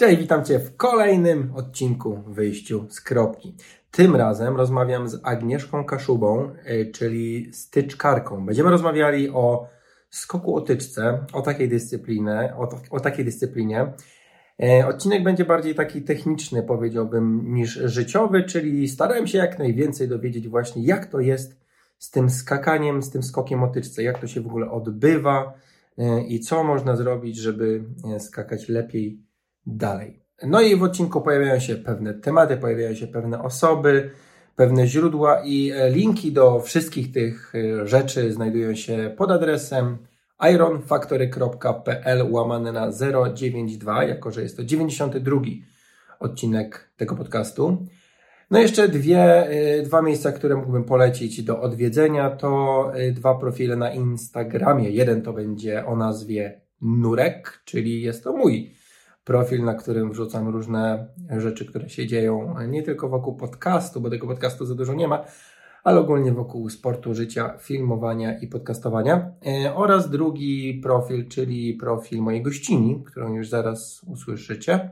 Cześć, witam Cię w kolejnym odcinku Wyjściu z Kropki. Tym razem rozmawiam z Agnieszką Kaszubą, y, czyli styczkarką. Będziemy rozmawiali o skoku o tyczce, o takiej dyscyplinie, o, o takiej dyscyplinie. Y, odcinek będzie bardziej taki techniczny, powiedziałbym, niż życiowy, czyli starałem się jak najwięcej dowiedzieć właśnie, jak to jest z tym skakaniem, z tym skokiem o tyczce, jak to się w ogóle odbywa y, i co można zrobić, żeby skakać lepiej dalej. No i w odcinku pojawiają się pewne tematy, pojawiają się pewne osoby, pewne źródła i e, linki do wszystkich tych e, rzeczy znajdują się pod adresem ironfactory.pl łamane na 092, jako że jest to 92 odcinek tego podcastu. No jeszcze dwie, e, dwa miejsca, które mógłbym polecić do odwiedzenia, to dwa profile na Instagramie. Jeden to będzie o nazwie Nurek, czyli jest to mój profil, na którym wrzucam różne rzeczy, które się dzieją nie tylko wokół podcastu, bo tego podcastu za dużo nie ma, ale ogólnie wokół sportu, życia, filmowania i podcastowania. E, oraz drugi profil, czyli profil mojej gościni, którą już zaraz usłyszycie.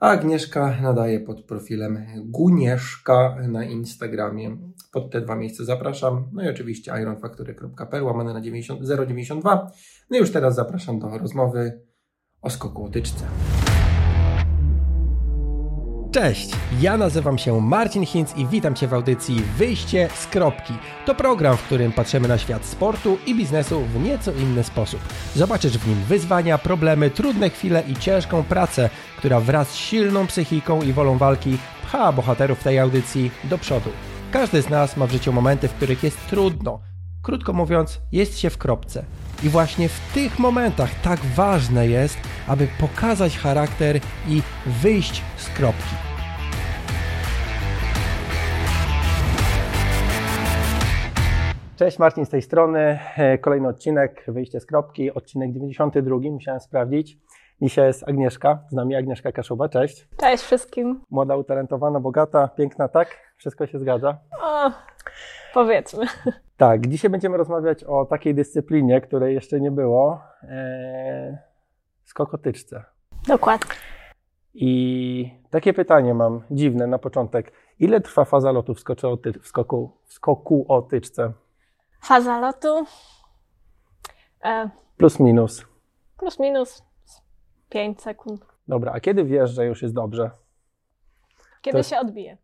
A Agnieszka nadaje pod profilem Gunieszka na Instagramie. Pod te dwa miejsca zapraszam. No i oczywiście ironfactory.pl łamane na 90, 092. No i już teraz zapraszam do rozmowy o skoku łotyczce. Cześć, ja nazywam się Marcin Hinz i witam Cię w audycji Wyjście z kropki. To program, w którym patrzymy na świat sportu i biznesu w nieco inny sposób. Zobaczysz w nim wyzwania, problemy, trudne chwile i ciężką pracę, która wraz z silną psychiką i wolą walki pcha bohaterów tej audycji do przodu. Każdy z nas ma w życiu momenty, w których jest trudno. Krótko mówiąc, jest się w kropce. I właśnie w tych momentach tak ważne jest, aby pokazać charakter i wyjść z kropki. Cześć, Marcin z tej strony. E, kolejny odcinek, wyjście z kropki, odcinek 92, musiałem sprawdzić. Dzisiaj jest Agnieszka, z nami Agnieszka Kaszuba, cześć. Cześć wszystkim. Młoda, utalentowana, bogata, piękna, tak? Wszystko się zgadza? O, powiedzmy. Tak, dzisiaj będziemy rozmawiać o takiej dyscyplinie, której jeszcze nie było. E, skokotyczce. Dokładnie. I takie pytanie mam, dziwne na początek. Ile trwa faza lotu w, skoku, w, skoku, w skoku o tyczce? Faza lotu? E, plus minus. Plus minus 5 sekund. Dobra, a kiedy wiesz, że już jest dobrze? Kiedy jest... się odbije.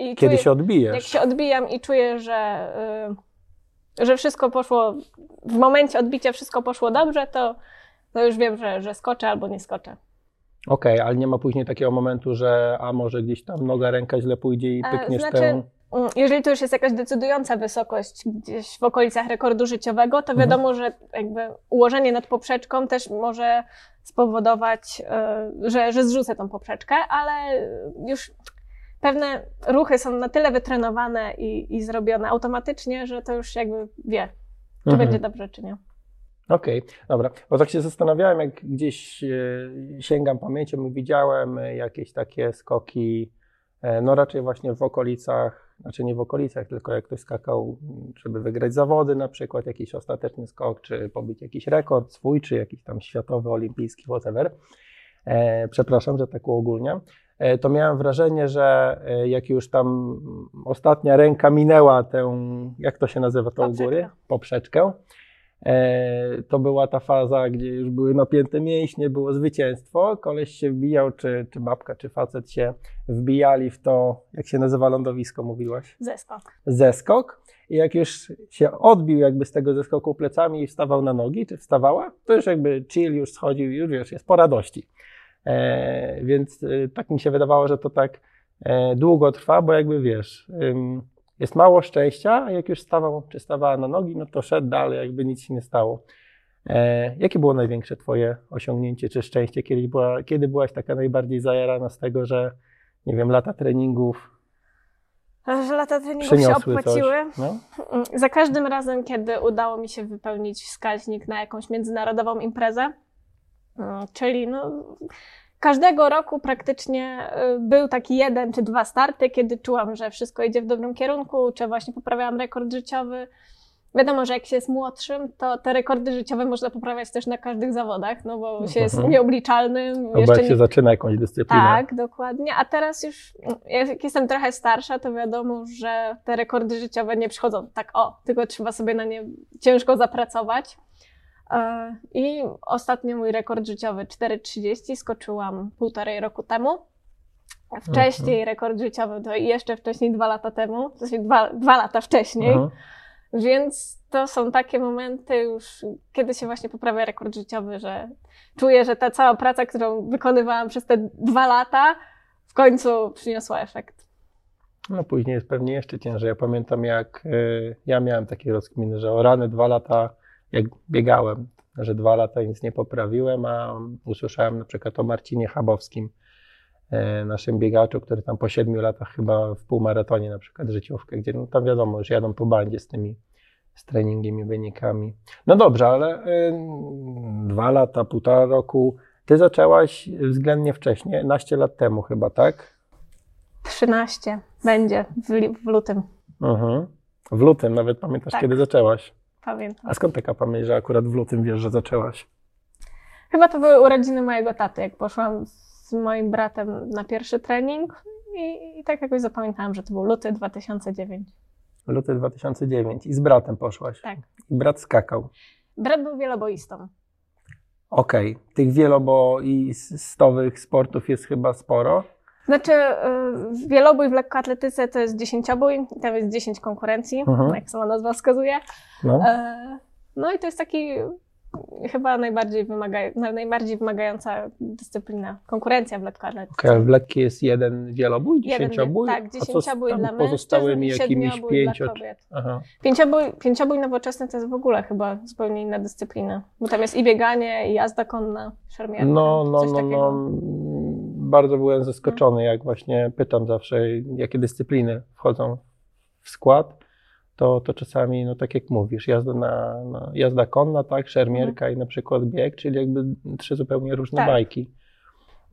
I Kiedy czuję, się odbijesz? Jak się odbijam i czuję, że, yy, że wszystko poszło, w momencie odbicia wszystko poszło dobrze, to, to już wiem, że, że skoczę albo nie skoczę. Okej, okay, ale nie ma później takiego momentu, że a może gdzieś tam noga, ręka źle pójdzie i e, pykniesz znaczy, tę... Mm, jeżeli to już jest jakaś decydująca wysokość gdzieś w okolicach rekordu życiowego, to mhm. wiadomo, mhm. że jakby ułożenie nad poprzeczką też może spowodować, yy, że, że zrzucę tą poprzeczkę, ale już pewne ruchy są na tyle wytrenowane i, i zrobione automatycznie, że to już jakby wie, czy mhm. będzie dobrze, czy nie. Okej, okay, dobra. Bo tak się zastanawiałem, jak gdzieś e, sięgam pamięcią i widziałem jakieś takie skoki, e, no raczej właśnie w okolicach, znaczy nie w okolicach, tylko jak ktoś skakał, żeby wygrać zawody, na przykład jakiś ostateczny skok, czy pobić jakiś rekord swój, czy jakiś tam światowy, olimpijski, whatever. E, przepraszam, że tak uogólniam. E, to miałem wrażenie, że e, jak już tam ostatnia ręka minęła tę, jak to się nazywa to u góry? Poprzeczkę. E, to była ta faza, gdzie już były napięte mięśnie, było zwycięstwo. Koleś się wbijał, czy, czy babka, czy facet się wbijali w to, jak się nazywa lądowisko, mówiłaś? Zeskok. Zeskok. I jak już się odbił jakby z tego zeskoku plecami i wstawał na nogi, czy wstawała, to już jakby chill już schodził, już wiesz, jest po radości. E, więc e, tak mi się wydawało, że to tak e, długo trwa, bo jakby wiesz, jest mało szczęścia, a jak już stawał czy stawała na nogi, no to szedł dalej, jakby nic się nie stało. Jakie było największe Twoje osiągnięcie czy szczęście? Kiedy, była, kiedy byłaś taka najbardziej zajarana z tego, że nie wiem, lata treningów że lata treningów się opłaciły. No? Za każdym razem, kiedy udało mi się wypełnić wskaźnik na jakąś międzynarodową imprezę, czyli no, każdego roku praktycznie y, był taki jeden czy dwa starty, kiedy czułam, że wszystko idzie w dobrym kierunku, czy właśnie poprawiałam rekord życiowy. Wiadomo, że jak się jest młodszym, to te rekordy życiowe można poprawiać też na każdych zawodach, no bo się jest Mhm. nieobliczalnym. Albo jeszcze jak się nie- zaczyna jakąś dyscyplinę. Tak, dokładnie. A teraz już, jak jestem trochę starsza, to wiadomo, że te rekordy życiowe nie przychodzą tak o, tylko trzeba sobie na nie ciężko zapracować. E, I ostatnio mój rekord życiowy 4,30 skoczyłam półtorej roku temu. Wcześniej rekord życiowy to jeszcze wcześniej dwa lata temu, to znaczy dwa, dwa lata wcześniej. Mhm. Więc to są takie momenty już, kiedy się właśnie poprawia rekord życiowy, że czuję, że ta cała praca, którą wykonywałam przez te dwa lata, w końcu przyniosła efekt. No później jest pewnie jeszcze ciężej. Ja pamiętam jak y, ja miałem takie rozkminy, że o rany dwa lata, jak biegałem, że dwa lata nic nie poprawiłem, a usłyszałem na przykład o Marcinie Chabowskim, y, naszym biegaczu, który tam po siedmiu latach chyba w półmaratonie na przykład życiówkę, gdzie no tam wiadomo, już jadą po bandzie z tymi z treningiem i wynikami. No dobrze, ale y, dwa lata, półtora roku, ty zaczęłaś względnie wcześniej, naście lat temu chyba, tak? 13 będzie w, w lutym, Mhm. W lutym nawet pamiętasz, Tak. kiedy zaczęłaś. Pamiętam. A skąd taka pamięć, że akurat w lutym wiesz, że zaczęłaś? Chyba to były urodziny mojego taty, jak poszłam z moim bratem na pierwszy trening i, i tak jakoś zapamiętałam, że to był luty 2009. Luty 2009 i z bratem poszłaś. Tak. I brat skakał. Brat był wieloboistą. Okej, tych wieloboistowych sportów jest chyba sporo. Znaczy, y, wielobój w lekkoatletyce to jest dziesięciobój, tam jest 10 konkurencji, Mhm. jak sama nazwa wskazuje. No. E, No i to jest taki chyba najbardziej, wymaga, najbardziej wymagająca dyscyplina, konkurencja w lekkoatletyce. Okej, ale w lekkiej jest jeden wielobój, Jeden, dziesięciobój? tak, A co z dziesięciobój dla mężczyzn pozostałymi jakimiś pięcio... dla kobiet. Aha. Pięciobój, pięciobój nowoczesny to jest w ogóle chyba zupełnie inna dyscyplina, bo tam jest i bieganie, i jazda konna, szermierka, No, no, coś no, takiego. no. Bardzo byłem zaskoczony, jak właśnie pytam zawsze, jakie dyscypliny wchodzą w skład. To, to czasami, no tak jak mówisz, jazda, na, na, jazda konna, tak, szermierka i na przykład bieg, czyli jakby trzy zupełnie różne Mhm. Tak. bajki.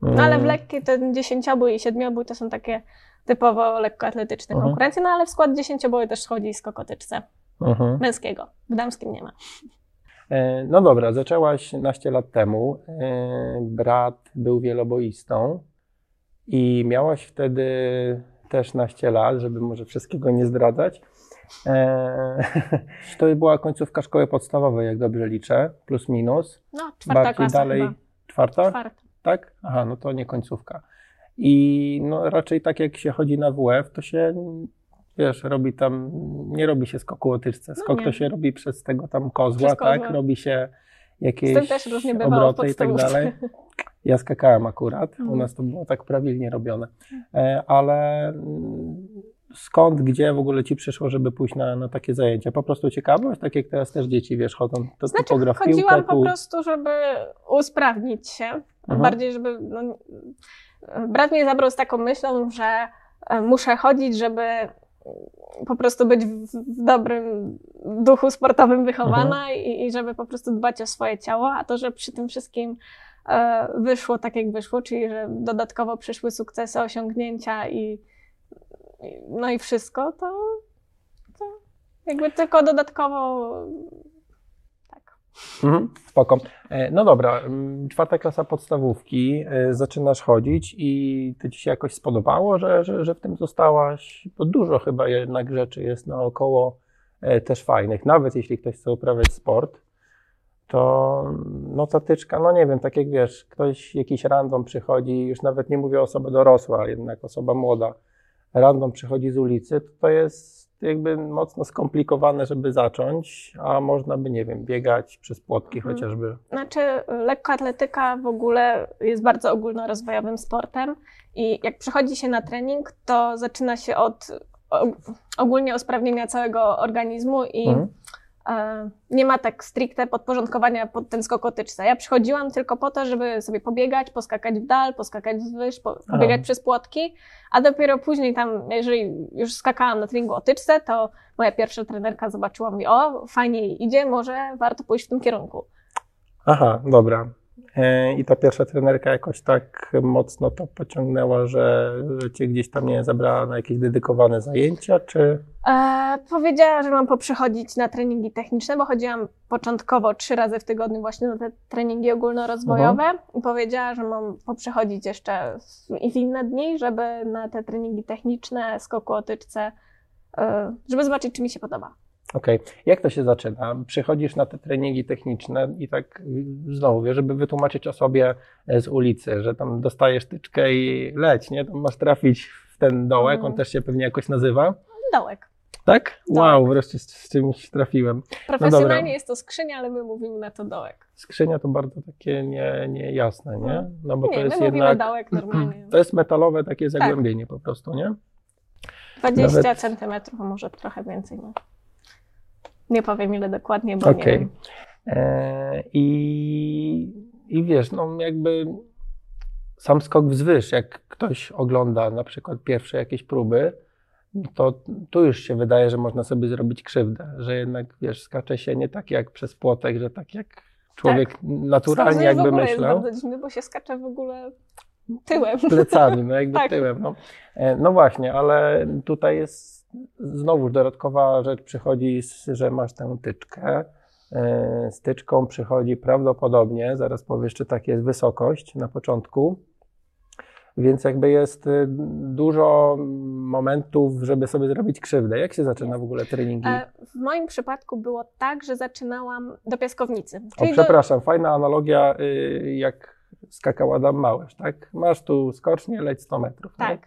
No ale w Mm, lekkiej ten dziesięciobój i siedmiobój to są takie typowo lekkoatletyczne Mhm. konkurencje, no ale w skład dziesięcioboju też wchodzi skokotyczce mhm. męskiego. W damskim nie ma. E, No dobra, zaczęłaś naście lat temu. E, Brat był wieloboistą i miałaś wtedy też naście lat, żeby może wszystkiego nie zdradzać. E, To była końcówka szkoły podstawowej, jak dobrze liczę, plus minus. No, czwarta Bardziej klasa dalej. chyba. Czwarta? Czwarta. Tak? Aha, no to nie końcówka. I no raczej tak jak się chodzi na WF, to się wiesz, robi tam, nie robi się skoku łotyczce. No Skok nie. to się robi przez tego tam kozła, Przez kozła. tak? Robi się Z jakieś tym też różnie bywało obroty i tak dalej. Ja skakałem akurat, u Mhm. nas to było tak prawilnie robione. E, Ale mm, skąd, gdzie w ogóle ci przyszło, żeby pójść na, na takie zajęcia? Po prostu ciekawość, tak jak teraz też dzieci, wiesz, chodzą to Znaczy, chodziłam po tu- prostu, żeby usprawnić się. Mhm. Bardziej, żeby. No, brat mnie zabrał z taką myślą, że e, muszę chodzić, żeby po prostu być w, dobrym duchu sportowym wychowana Mhm. i, i żeby po prostu dbać o swoje ciało, a to, że przy tym wszystkim e, wyszło tak, jak wyszło, czyli że dodatkowo przyszły sukcesy, osiągnięcia i, i no i wszystko, to, to jakby tylko dodatkowo. Mhm, spoko. E, No dobra, mm, czwarta klasa podstawówki, e, zaczynasz chodzić i to ci się jakoś spodobało, że, że, że w tym zostałaś? Bo dużo chyba jednak rzeczy jest naokoło e, też fajnych. Nawet jeśli ktoś chce uprawiać sport, to no zatyczka, no nie wiem, tak jak wiesz, ktoś jakiś random przychodzi, już nawet nie mówię osoba dorosła, jednak osoba młoda, random przychodzi z ulicy, to jest jakby mocno skomplikowane, żeby zacząć, a można by, nie wiem, biegać przez płotki Mhm. chociażby. Znaczy, lekkoatletyka w ogóle jest bardzo ogólnorozwojowym sportem i jak przychodzi się na trening, to zaczyna się od ogólnie usprawnienia całego organizmu i Mhm. E, nie ma tak stricte podporządkowania pod ten skokotyczce. Ja przychodziłam tylko po to, żeby sobie pobiegać, poskakać w dal, poskakać wzwyż, po, pobiegać przez płotki, a dopiero później tam, jeżeli już skakałam na treningu o tyczce, to moja pierwsza trenerka zobaczyła mi, o, fajnie idzie, może warto pójść w tym kierunku. Aha, dobra. E, I ta pierwsza trenerka jakoś tak mocno to pociągnęła, że, że cię gdzieś tam nie zabrała na jakieś dedykowane zajęcia, czy? E, powiedziała, że mam poprzychodzić na treningi techniczne, bo chodziłam początkowo trzy razy w tygodniu właśnie na te treningi ogólnorozwojowe Mhm. i powiedziała, że mam poprzychodzić jeszcze w inne dni, żeby na te treningi techniczne, skoku o tyczce, e, żeby zobaczyć, czy mi się podoba. Okej. Jak to się zaczyna? Przychodzisz na te treningi techniczne i tak y, znowu, wiesz, żeby wytłumaczyć osobie e, z ulicy, że tam dostajesz tyczkę i leć, nie? Tam masz trafić w ten dołek, Mhm. on też się pewnie jakoś nazywa. Dołek. Tak? Dołek. Wow, wreszcie z, z czymś trafiłem. Profesjonalnie jest to skrzynia, ale my mówimy na to dołek. Skrzynia to bardzo takie nie, niejasne, nie? No bo Nie, to jest my mówimy jednak... dołek normalnie. To jest metalowe takie zagłębienie po prostu, nie? 20 Nawet- centymetrów, może trochę więcej. No. Nie powiem ile dokładnie, bo nie Okej. wiem. E, I, I wiesz, no jakby sam skok wzwyż, jak ktoś ogląda na przykład pierwsze jakieś próby, to tu już się wydaje, że można sobie zrobić krzywdę, że jednak wiesz, skacze się nie tak jak przez płotek, że tak jak człowiek naturalnie Skok w jakby myślał. jest bardzo dziwny, bo się skacze w ogóle tyłem. plecami, no jakby Tak. tyłem. No. E, no właśnie, ale tutaj jest znowu dodatkowa rzecz przychodzi, że masz tę tyczkę. E, Z tyczką przychodzi prawdopodobnie, zaraz powiesz, czy tak jest wysokość na początku. Więc jakby jest y, dużo momentów, żeby sobie zrobić krzywdę. Jak się zaczyna w ogóle treningi? E, W moim przypadku było tak, że zaczynałam do piaskownicy. O, Czyli do, przepraszam, fajna analogia, y, jak skakał Adam Małysz, tak? Masz tu skocznie, leć 100 metrów. tak.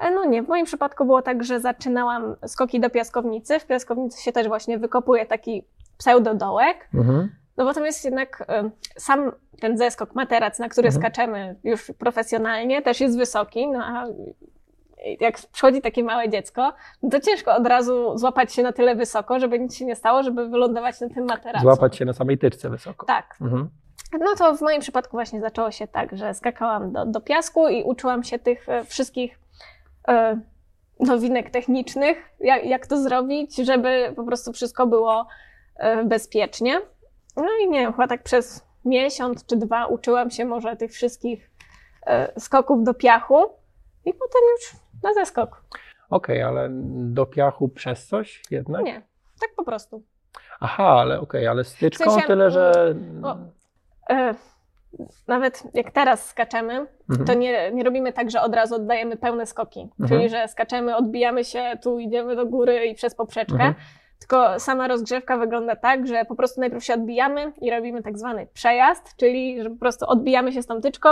E, No nie, w moim przypadku było tak, że zaczynałam skoki do piaskownicy. W piaskownicy się też właśnie wykopuje taki pseudodołek. Mhm. No bo tam jest jednak e, sam ten zeskok, materac, na który Mhm. skaczemy już profesjonalnie, też jest wysoki, no a jak przychodzi takie małe dziecko, no to ciężko od razu złapać się na tyle wysoko, żeby nic się nie stało, żeby wylądować na tym materacu. Złapać się na samej tyczce wysoko. Tak. Mhm. No to w moim przypadku właśnie zaczęło się tak, że skakałam do, do piasku i uczyłam się tych e, wszystkich e, nowinek technicznych, jak, jak to zrobić, żeby po prostu wszystko było e, bezpiecznie. No i nie wiem, chyba tak przez miesiąc czy dwa uczyłam się może tych wszystkich e, skoków do piachu i potem już na zeskok. Okej, ale do piachu przez coś jednak? Nie, tak po prostu. Aha, ale okej, ale styczką W sensie, tyle, że... o, E, nawet jak teraz skaczemy, Mhm. to nie, nie robimy tak, że od razu oddajemy pełne skoki. Mhm. Czyli, że skaczemy, odbijamy się, tu idziemy do góry i przez poprzeczkę. Mhm. Tylko sama rozgrzewka wygląda tak, że po prostu najpierw się odbijamy i robimy tak zwany przejazd, czyli że po prostu odbijamy się z tą tyczką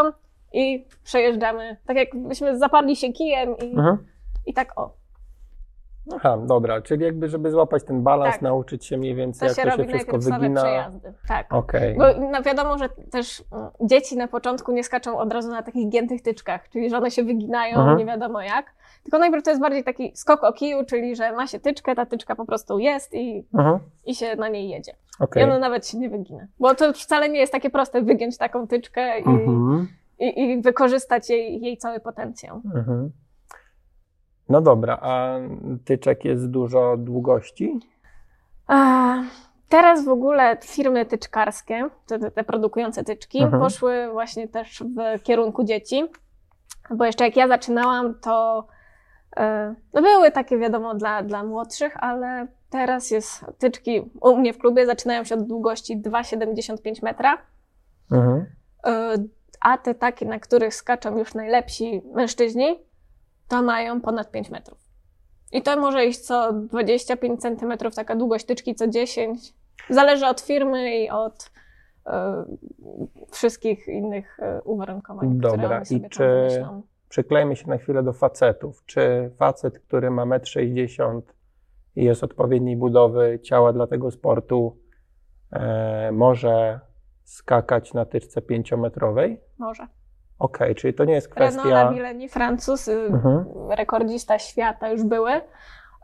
i przejeżdżamy. Tak jakbyśmy zaparli się kijem i, Mhm. i tak o. Aha, dobra, czyli jakby, żeby złapać ten balans, Tak. nauczyć się mniej To więcej, jak się to się wszystko wygina. przejazdy. Tak. Okej. Bo no wiadomo, że też mm, dzieci na początku nie skaczą od razu na takich giętych tyczkach, czyli że one się wyginają, Mhm. nie wiadomo jak. Tylko najpierw to jest bardziej taki skok o kiju, czyli że ma się tyczkę, ta tyczka po prostu jest i, Mhm. i się na niej jedzie. Okej. I ona nawet się nie wygina. Bo to wcale nie jest takie proste wygiąć taką tyczkę i, Mhm. i, i wykorzystać jej, jej cały potencjał. Mhm. No dobra, a tyczek jest dużo długości? A, teraz w ogóle firmy tyczkarskie, te, te, produkujące tyczki, Mhm. poszły właśnie też w kierunku dzieci. Bo jeszcze jak ja zaczynałam, to e, no były takie wiadomo dla, dla młodszych, ale teraz jest tyczki u mnie w klubie zaczynają się od długości 2,75 metra. Mhm. E, A te takie, na których skaczą już najlepsi mężczyźni, to mają ponad 5 metrów. I to może iść co 25 centymetrów, taka długość tyczki co 10. Zależy od firmy i od e, wszystkich innych e, uwarunkowań, Dobra, które oni i sobie tam czy-. Przyklejmy się na chwilę do facetów. Czy facet, który ma 1,60 m i jest odpowiedniej budowy ciała dla tego sportu, e, może skakać na tyczce pięciometrowej? Może. Okej, czyli to nie jest kwestia... Lavillenie, Francuz, y, Mhm. rekordzista świata już były.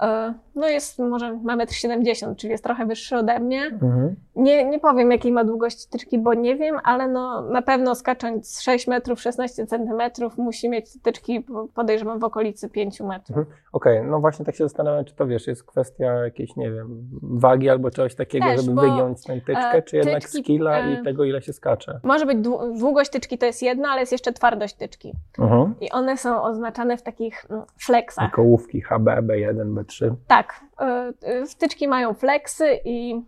E, no jest może ma 1,70 m, czyli jest trochę wyższy ode mnie. Mhm. Nie, nie powiem jakiej ma długości tyczki, bo nie wiem, ale no na pewno skacząc 6 metrów, 16 centymetrów musi mieć tyczki podejrzewam w okolicy 5 metrów. Mhm. Okej, no właśnie tak się zastanawiam, czy to wiesz, jest kwestia jakiejś, nie wiem, wagi albo czegoś takiego, Też, żeby wygiąć tę tyczkę, e, czy jednak tyczki, skilla e, i tego, ile się skacze. Może być dłu- długość tyczki to jest jedno, ale jest jeszcze twardość tyczki. Mhm. I one są oznaczane w takich mm, flexach. Kołówki HB, B1, B3. Tak, y, y, wtyczki mają flexy i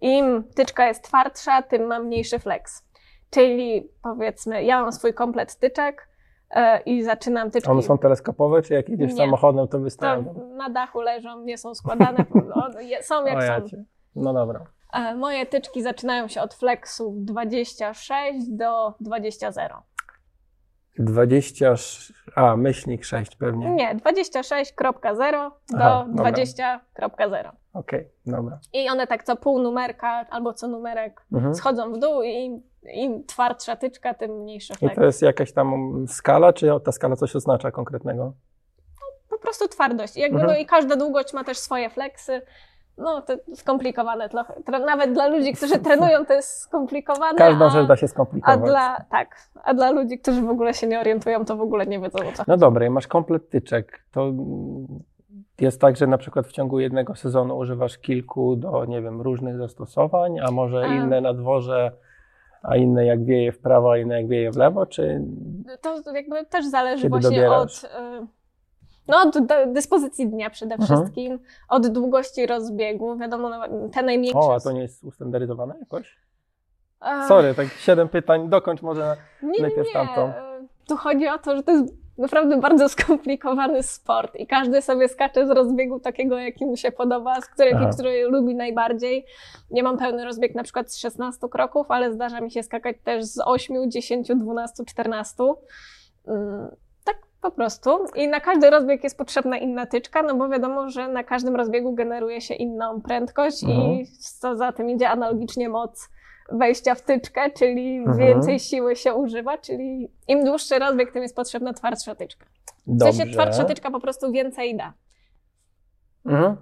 im tyczka jest twardsza, tym ma mniejszy flex. Czyli powiedzmy, ja mam swój komplet tyczek y, i zaczynam tyczki. One są teleskopowe, czy jak jedziesz Nie. samochodem, to to wystają? na dachu leżą, nie są składane, są jak ja są. No dobra. E, Moje tyczki zaczynają się od flexów 26 do 20,0. 20, a myślnik 6 pewnie. Nie, 26.0 do Aha, dobra. 20.0. Okej, dobra. I one tak co pół numerka albo co numerek Mhm. schodzą w dół i im, twardsza tyczka, tym mniejszy I flex. to jest jakaś tam skala, czy ta skala coś oznacza konkretnego? Po prostu twardość. I Jakby, Mhm. no i każda długość ma też swoje flexy. No to skomplikowane trochę. Nawet dla ludzi, którzy trenują, to jest skomplikowane. Każdą a, rzecz da się a skomplikować. dla, tak, a dla ludzi, którzy w ogóle się nie orientują, to w ogóle nie wiedzą o co. No dobra, i masz komplet tyczek. To jest tak, że na przykład w ciągu jednego sezonu używasz kilku do, nie wiem, różnych zastosowań, a może A. inne na dworze, a inne jak wieje w prawo, a inne jak wieje w lewo, czy To jakby też zależy Kiedy właśnie dobierasz? od, y, no, od dyspozycji dnia przede Mhm. wszystkim, od długości rozbiegu. Wiadomo, no, te najmniejsze. o, a to nie jest ustandaryzowane jakoś? A, Sorry, tak siedem pytań, dokończ może. Nie, najpierw nie. tamtą. Tu chodzi o to, że to jest naprawdę bardzo skomplikowany sport i każdy sobie skacze z rozbiegu takiego, jaki mu się podoba, z którego, który lubi najbardziej. Nie mam pełny rozbieg na przykład z 16 kroków, ale zdarza mi się skakać też z 8, 10, 12, 14. Po prostu. I na każdy rozbieg jest potrzebna inna tyczka, no bo wiadomo, że na każdym rozbiegu generuje się inną prędkość Mhm. i co za tym idzie analogicznie moc wejścia w tyczkę, czyli Mhm. więcej siły się używa, czyli im dłuższy rozbieg, tym jest potrzebna twardsza tyczka. W sensie twardsza tyczka po prostu więcej da. Mhm.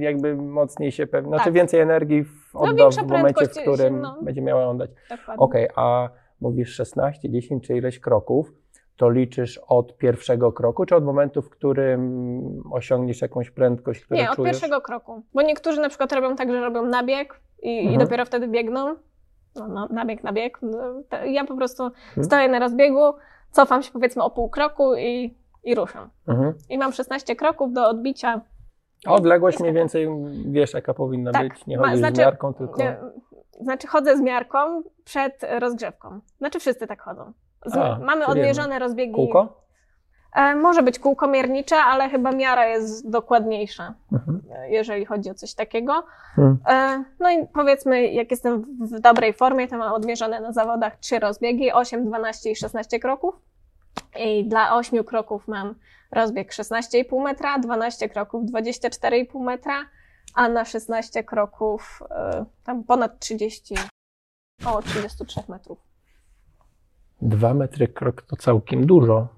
Jakby mocniej się pewnie, znaczy Tak. więcej energii w, No, odda większa w momencie, w którym no. będzie miała on dać. Okej, a mówisz 16, 10 czy ileś kroków, to liczysz od pierwszego kroku, czy od momentu, w którym osiągniesz jakąś prędkość, którą Nie, od czujesz? pierwszego kroku. Bo niektórzy na przykład robią tak, że robią nabieg i, i Mhm. dopiero wtedy biegną. No, no, nabieg, nabieg. No, Ja po prostu Mhm. stoję na rozbiegu, cofam się powiedzmy o pół kroku i, i ruszam. Mhm. I mam 16 kroków do odbicia. A odległość mniej więcej wiesz, jaka powinna Tak, być. Nie chodzisz z znaczy- miarką, tylko. Znaczy chodzę z miarką przed rozgrzewką. Znaczy wszyscy tak chodzą. Z, A, mamy odmierzone rozbiegi. Kółko? E, może być kółko miernicze, ale chyba miara jest dokładniejsza, Mhm. e, jeżeli chodzi o coś takiego. Hmm. E, no i powiedzmy, jak jestem w- dobrej formie, to mam odmierzone na zawodach trzy rozbiegi, 8, 12 i 16 kroków. I dla 8 kroków mam rozbieg 16,5 metra, 12 kroków 24,5 metra, a na 16 kroków e, tam ponad 30, około 33 metrów. Dwa metry krok to całkiem dużo.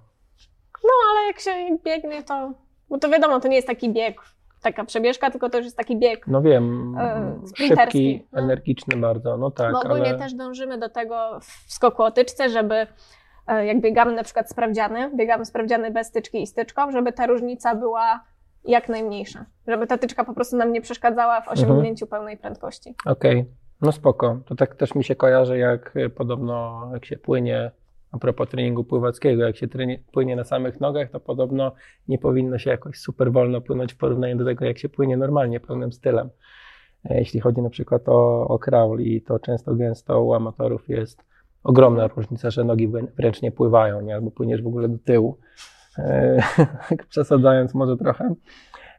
Ale jak się biegnie, to. Bo to wiadomo, to nie jest taki bieg, taka przebieżka, tylko to już jest taki bieg. No wiem, E, szybki, no. energiczny bardzo, no tak, bo ogólnie ale też dążymy do tego w skoku o tyczce, żeby e, jak biegamy na przykład sprawdziany, biegamy sprawdziany bez tyczki i z tyczką, żeby ta różnica była jak najmniejsza. Żeby ta tyczka po prostu nam nie przeszkadzała w osiągnięciu pełnej prędkości. okej, no spoko. To tak też mi się kojarzy, jak y, podobno jak się płynie, a propos treningu pływackiego, jak się treni- płynie na samych nogach, to podobno nie powinno się jakoś super wolno płynąć w porównaniu do tego, jak się płynie normalnie, pełnym stylem. E, Jeśli chodzi na przykład o, o i to często gęsto u amatorów jest ogromna różnica, że nogi wrę- wręcz nie pływają, nie? albo płyniesz w ogóle do tyłu, e, przesadzając może trochę.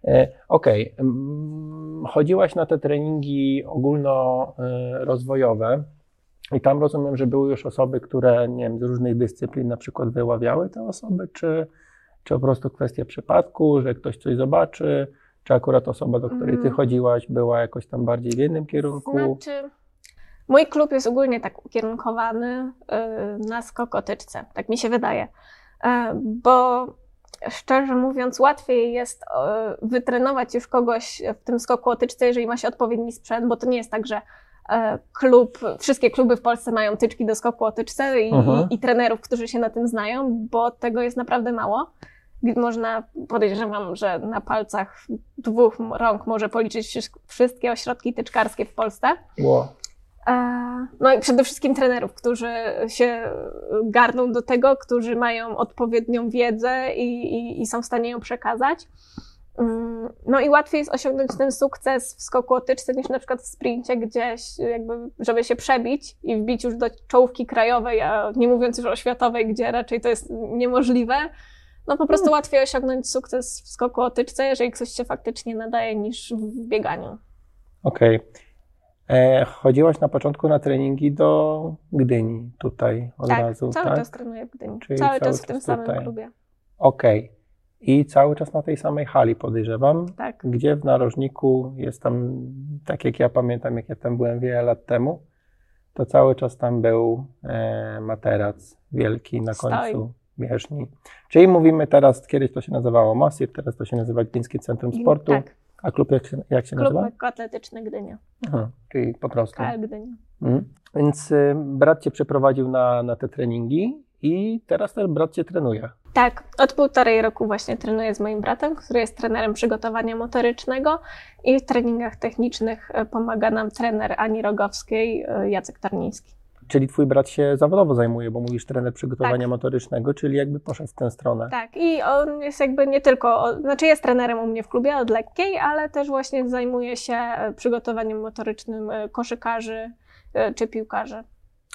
E, Okej, mm, chodziłaś na te treningi ogólnorozwojowe i tam rozumiem, że były już osoby, które nie wiem, z różnych dyscyplin na przykład wyławiały te osoby, czy, czy po prostu kwestia przypadku, że ktoś coś zobaczy, czy akurat osoba, do której ty Mm. chodziłaś, była jakoś tam bardziej w jednym kierunku? Znaczy, mój klub jest ogólnie tak ukierunkowany y, na skok o tyczce, tak mi się wydaje. E, Bo szczerze mówiąc, łatwiej jest e, wytrenować już kogoś w tym skoku o tyczce, jeżeli ma się odpowiedni sprzęt, bo to nie jest tak, że e, klub, wszystkie kluby w Polsce mają tyczki do skoku o tyczce i, Mhm. i, i trenerów, którzy się na tym znają, bo tego jest naprawdę mało. Można, podejrzewam, że na palcach dwóch rąk może policzyć wszy- wszystkie ośrodki tyczkarskie w Polsce. Ło. E, No i przede wszystkim trenerów, którzy się garną do tego, którzy mają odpowiednią wiedzę i, i, i są w stanie ją przekazać. Mm, No i łatwiej jest osiągnąć ten sukces w skoku o tyczce niż na przykład w sprincie gdzieś, jakby, żeby się przebić i wbić już do czołówki krajowej, a nie mówiąc już o światowej, gdzie raczej to jest niemożliwe. No po prostu łatwiej osiągnąć sukces w skoku o tyczce, jeżeli ktoś się faktycznie nadaje, niż w bieganiu. Okej. E, Chodziłaś na początku na treningi do Gdyni tutaj od tak, razu, cały tak? czas trenuję w Gdyni. Czyli cały, cały czas w tym samym tutaj. klubie. Okej. I cały czas na tej samej hali podejrzewam, Tak. gdzie w narożniku jest tam, tak jak ja pamiętam, jak ja tam byłem wiele lat temu, to cały czas tam był e, materac wielki na Stoi. końcu bieżni. Czyli mówimy teraz, kiedyś to się nazywało Masir, teraz to się nazywa Gdyńskie Centrum Sportu. Tak. A klub jak się, jak się Klub nazywa? lekkoatletyczny Gdynia. Aha, czyli po prostu. KL Gdynia. Mhm. Więc y, brat cię przeprowadził na, na te treningi i teraz ten brat cię trenuje. Tak, od półtorej roku właśnie trenuję z moim bratem, który jest trenerem przygotowania motorycznego i w treningach technicznych e, pomaga nam trener Ani Rogowskiej, e, Jacek Tarniński. Czyli twój brat się zawodowo zajmuje, bo mówisz trener przygotowania Tak. motorycznego, czyli jakby poszedł w tę stronę. Tak, i on jest jakby nie tylko, znaczy jest trenerem u mnie w klubie od lekkiej, ale też właśnie zajmuje się e, przygotowaniem motorycznym e, koszykarzy e, czy piłkarzy.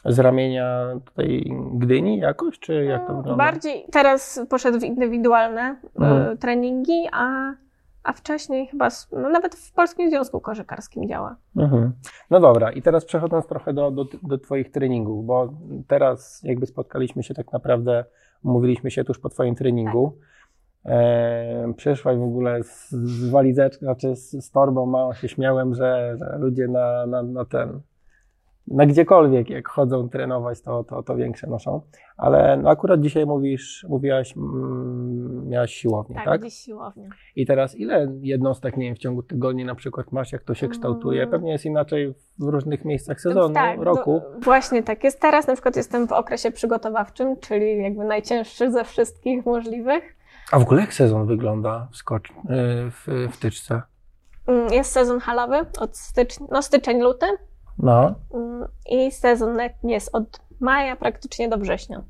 Z ramienia tutaj Gdyni jakoś, czy jak to No, wygląda? Bardziej teraz poszedł w indywidualne e, Mhm. treningi, a, a wcześniej chyba no, nawet w Polskim Związku Koszykarskim działa. Mhm. No dobra, i teraz przechodząc trochę do, do, do Twoich treningów, bo teraz jakby spotkaliśmy się tak naprawdę, mówiliśmy się tuż po Twoim treningu. E, przyszłaś w ogóle z, z walizeczką, znaczy z, z torbą małą się śmiałem, że, że ludzie na, na, na ten, na gdziekolwiek jak chodzą trenować, to, to, to większe noszą. Ale no akurat dzisiaj mówisz, mówiłaś, mm, miałaś siłownię, Tak, tak? gdzieś siłownia. I teraz ile jednostek, nie wiem, w ciągu tygodni na przykład masz, jak to się kształtuje? Mm. Pewnie jest inaczej w różnych miejscach sezonu, tak, roku. do- właśnie tak jest. Teraz na przykład jestem w okresie przygotowawczym, czyli jakby najcięższy ze wszystkich możliwych. A w ogóle jak sezon wygląda w, skocz, y, w, w tyczce? Mm, Jest sezon halowy od stycznia, no styczeń, luty No, Mm, i sezon letni jest od maja praktycznie do września.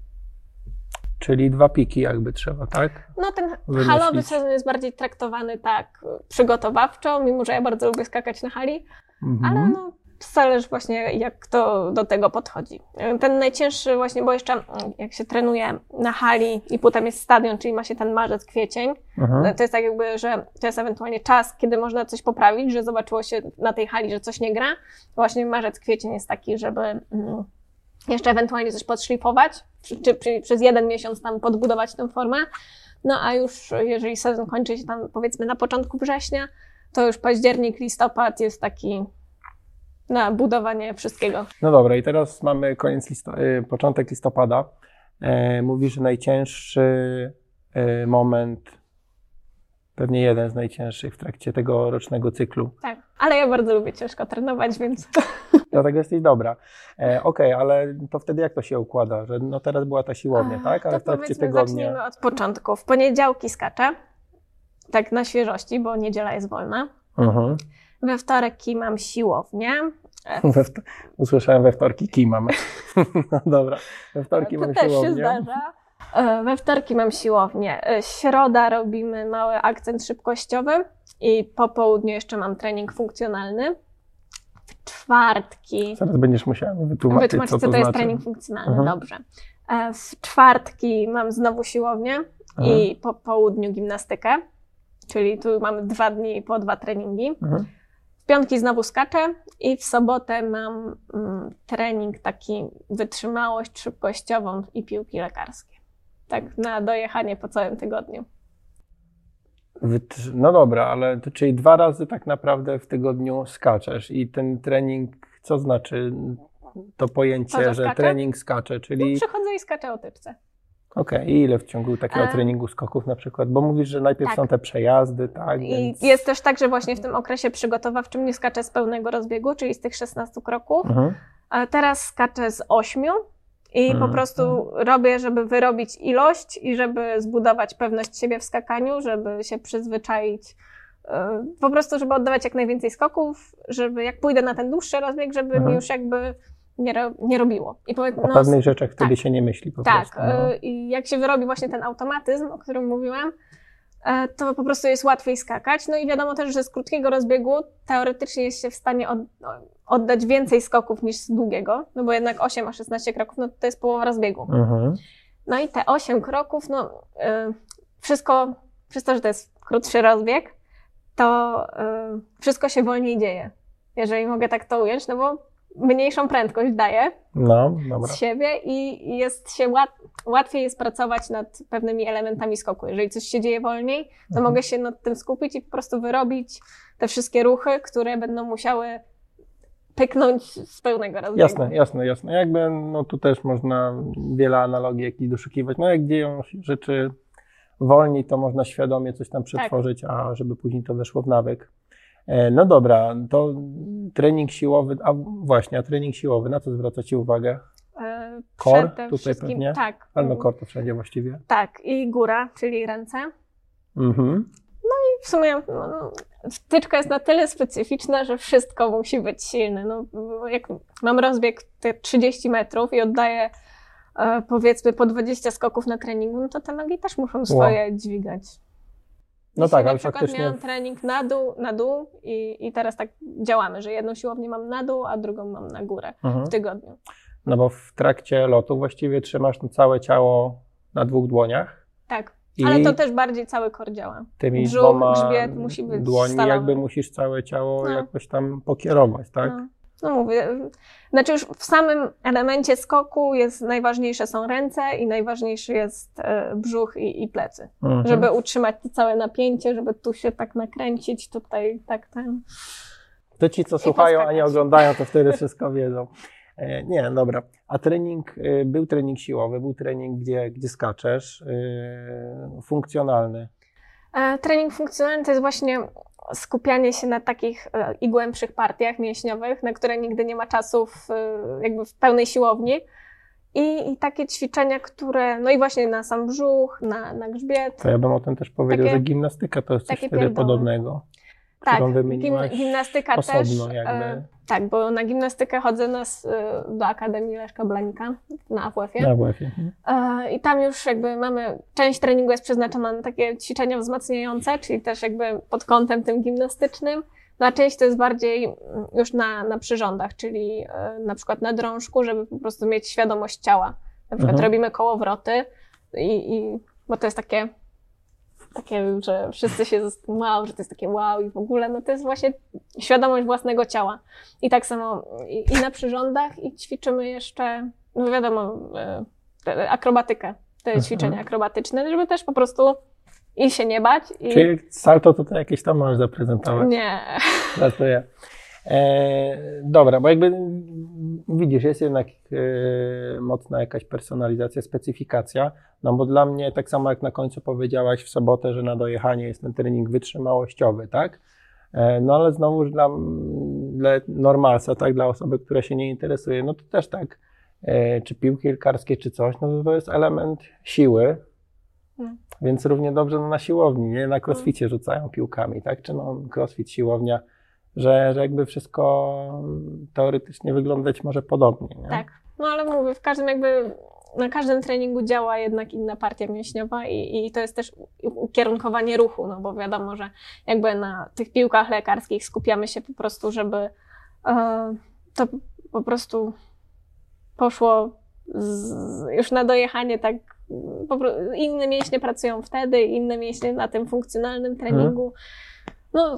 czyli dwa piki jakby trzeba, tak? No ten Wymyślić. halowy sezon jest bardziej traktowany tak przygotowawczo, mimo że ja bardzo lubię skakać na hali, Mhm. ale no zależy właśnie jak kto do tego podchodzi. Ten najcięższy właśnie, bo jeszcze mm, jak się trenuje na hali i potem jest stadion, czyli ma się ten marzec, kwiecień, Mhm. to jest tak jakby, że to jest ewentualnie czas, kiedy można coś poprawić, że zobaczyło się na tej hali, że coś nie gra. Właśnie marzec, kwiecień jest taki, żeby mm, jeszcze ewentualnie coś podszlifować, czy, czy, czy przez jeden miesiąc tam podbudować tę formę. No a już jeżeli sezon kończy się tam powiedzmy na początku września, to już październik, listopad jest taki na budowanie wszystkiego. No dobra, i teraz mamy koniec listo- y, początek listopada. E, mówisz, że najcięższy y, moment, pewnie jeden z najcięższych w trakcie tego rocznego cyklu. Tak, ale ja bardzo lubię ciężko trenować, więc Dlatego jesteś dobra. E, Okej, ale to wtedy jak to się układa? Że no teraz była ta siłownia, tak? Ale to w trakcie tygodnia. zacznijmy od początku. W poniedziałki skaczę, tak na świeżości, bo niedziela jest wolna. Mhm. We wtorek mam siłownię. We Usłyszałem we wtorki kimam. no dobra, we wtorki to mam też się zdarza. E, We wtorki mam siłownię. E, Środa robimy mały akcent szybkościowy i po południu jeszcze mam trening funkcjonalny. W czwartki Zaraz będziesz musiała mi wytłumaczyć, Wytłumacz, co co to, to jest znaczy. trening funkcjonalny. Mhm. Dobrze. E, W czwartki mam znowu siłownię i po południu gimnastykę, czyli tu mamy dwa dni po dwa treningi. Mhm. W piątki znowu skaczę i w sobotę mam mm, trening taki wytrzymałość szybkościową i piłki lekarskie. Tak na dojechanie po całym tygodniu. No dobra, ale to czyli dwa razy tak naprawdę w tygodniu skaczesz i ten trening, co znaczy to pojęcie, To, że że trening skacze, czyli Przychodzę i skaczę o tyczce. Okej, i ile w ciągu takiego treningu skoków na przykład? Bo mówisz, że najpierw tak. są te przejazdy, tak? I Więc... jest też tak, że właśnie w tym okresie przygotowawczym nie skaczę z pełnego rozbiegu, czyli z tych 16 kroków. Mhm. A teraz skaczę z 8 i po Mhm. prostu robię, żeby wyrobić ilość i żeby zbudować pewność siebie w skakaniu, żeby się przyzwyczaić. e, Po prostu, żeby oddawać jak najwięcej skoków, żeby jak pójdę na ten dłuższy rozbieg, żeby Mhm. mi już jakby nie, ro, nie robiło. I powie, O no, pewnych rzeczach wtedy tak. się nie myśli po tak, prostu. no. e, i jak się wyrobi właśnie ten automatyzm, o którym mówiłam, e, to po prostu jest łatwiej skakać. No i wiadomo też, że z krótkiego rozbiegu teoretycznie jest się w stanie od, oddać więcej skoków niż z długiego, no bo jednak 8 a 16 kroków, no to jest połowa rozbiegu. Mhm. No i te 8 kroków, no e, wszystko, przez to, że to jest krótszy rozbieg, to e, wszystko się wolniej dzieje, jeżeli mogę tak to ująć, no bo mniejszą prędkość daje, No, dobra. z siebie i jest się łat, łatwiej jest pracować nad pewnymi elementami skoku. Jeżeli coś się dzieje wolniej, to Mhm. mogę się nad tym skupić i po prostu wyrobić te wszystkie ruchy, które będą musiały pyknąć z pełnego rozbiegu. Jasne, jasne, jasne. Jakby, no tu też można wiele analogii jakichś doszukiwać. No jak dzieją się rzeczy wolniej, to można świadomie coś tam przetworzyć, a żeby później to weszło w nawyk. E, No dobra, to trening siłowy, a właśnie, a trening siłowy, na co zwraca Ci uwagę? E, przede tutaj pewnie? Tak. Ale no kor to wszędzie właściwie. Tak, i góra, czyli ręce. Mhm. W sumie no, no, wtyczka jest na tyle specyficzna, że wszystko musi być silne. No, jak mam rozbieg te 30 metrów i oddaję e, powiedzmy po 20 skoków na treningu, no to te nogi też muszą swoje dźwigać. No tak, na ale przykład faktycznie miałam trening na dół, na dół i, i teraz tak działamy, że jedną siłownię mam na dół, a drugą mam na górę Mhm. w tygodniu. No bo w trakcie lotu właściwie trzymasz całe ciało na dwóch dłoniach Tak, i ale to też bardziej cały kor działa. tymi brzuch, dwoma grzbiet musi być dłońmi stalowy. jakby musisz całe ciało No. jakoś tam pokierować, tak? No, no mówię, znaczy już w samym elemencie skoku jest najważniejsze są ręce i najważniejszy jest e, brzuch i, i plecy. Mhm. Żeby utrzymać to całe napięcie, żeby tu się tak nakręcić, tutaj tak ten. To ci, co słuchają, a nie poskakać. oglądają, to wtedy wszystko wiedzą. E, Nie, dobra. A trening, y, był trening siłowy, był trening, gdzie, gdzie skaczesz, y, funkcjonalny. E, Trening funkcjonalny to jest właśnie skupianie się na takich e, i głębszych partiach mięśniowych, na które nigdy nie ma czasu w, e, jakby w pełnej siłowni. I, I takie ćwiczenia, które, no i właśnie na sam brzuch, na, na grzbiet. To ja bym o tym też powiedział, Takie- że gimnastyka to jest coś wtedy pierdoły. podobnego, Tak, gim, gimnastyka osobno też. jakby. Tak, bo na gimnastykę chodzę nas, e, do Akademii Leszka Blanika na AWF-ie. na WF-ie. Mhm. E, I tam już jakby mamy, część treningu jest przeznaczona na takie ćwiczenia wzmacniające, czyli też jakby pod kątem tym gimnastycznym, no a część to jest bardziej mm, już na, na przyrządach, czyli e, na przykład na drążku, żeby po prostu mieć świadomość ciała. Na przykład Mhm. robimy kołowroty i, i bo to jest takie, takie, że wszyscy się zast- wow, że to jest takie wow i w ogóle, no to jest właśnie świadomość własnego ciała. I tak samo i, i na przyrządach i ćwiczymy jeszcze, no wiadomo, e, akrobatykę, te Mhm. ćwiczenia akrobatyczne, żeby też po prostu i się nie bać i Czyli salto to, to jakieś tam możesz zaprezentować. nie. Żartuję. E, dobra, bo jakby mm, widzisz, jest jednak e, mocna jakaś personalizacja, specyfikacja, no bo dla mnie, tak samo jak na końcu powiedziałaś w sobotę, że na dojechanie jest ten trening wytrzymałościowy, tak? E, no ale znowuż dla, dla normalsa, tak, dla osoby, która się nie interesuje, no to też tak, e, czy piłki piłkarskie, czy coś, no to to jest element siły, Mm. więc równie dobrze no, na siłowni, nie? Na crossficie rzucają piłkami, tak? Czy no crossfit, siłownia, że, że jakby wszystko teoretycznie wyglądać może podobnie, nie? Tak. No ale mówię, w każdym jakby, na każdym treningu działa jednak inna partia mięśniowa i, i to jest też ukierunkowanie ruchu, no bo wiadomo, że jakby na tych piłkach lekarskich skupiamy się po prostu, żeby e, to po prostu poszło z, już na dojechanie tak, inne mięśnie pracują wtedy, inne mięśnie na tym funkcjonalnym treningu. No,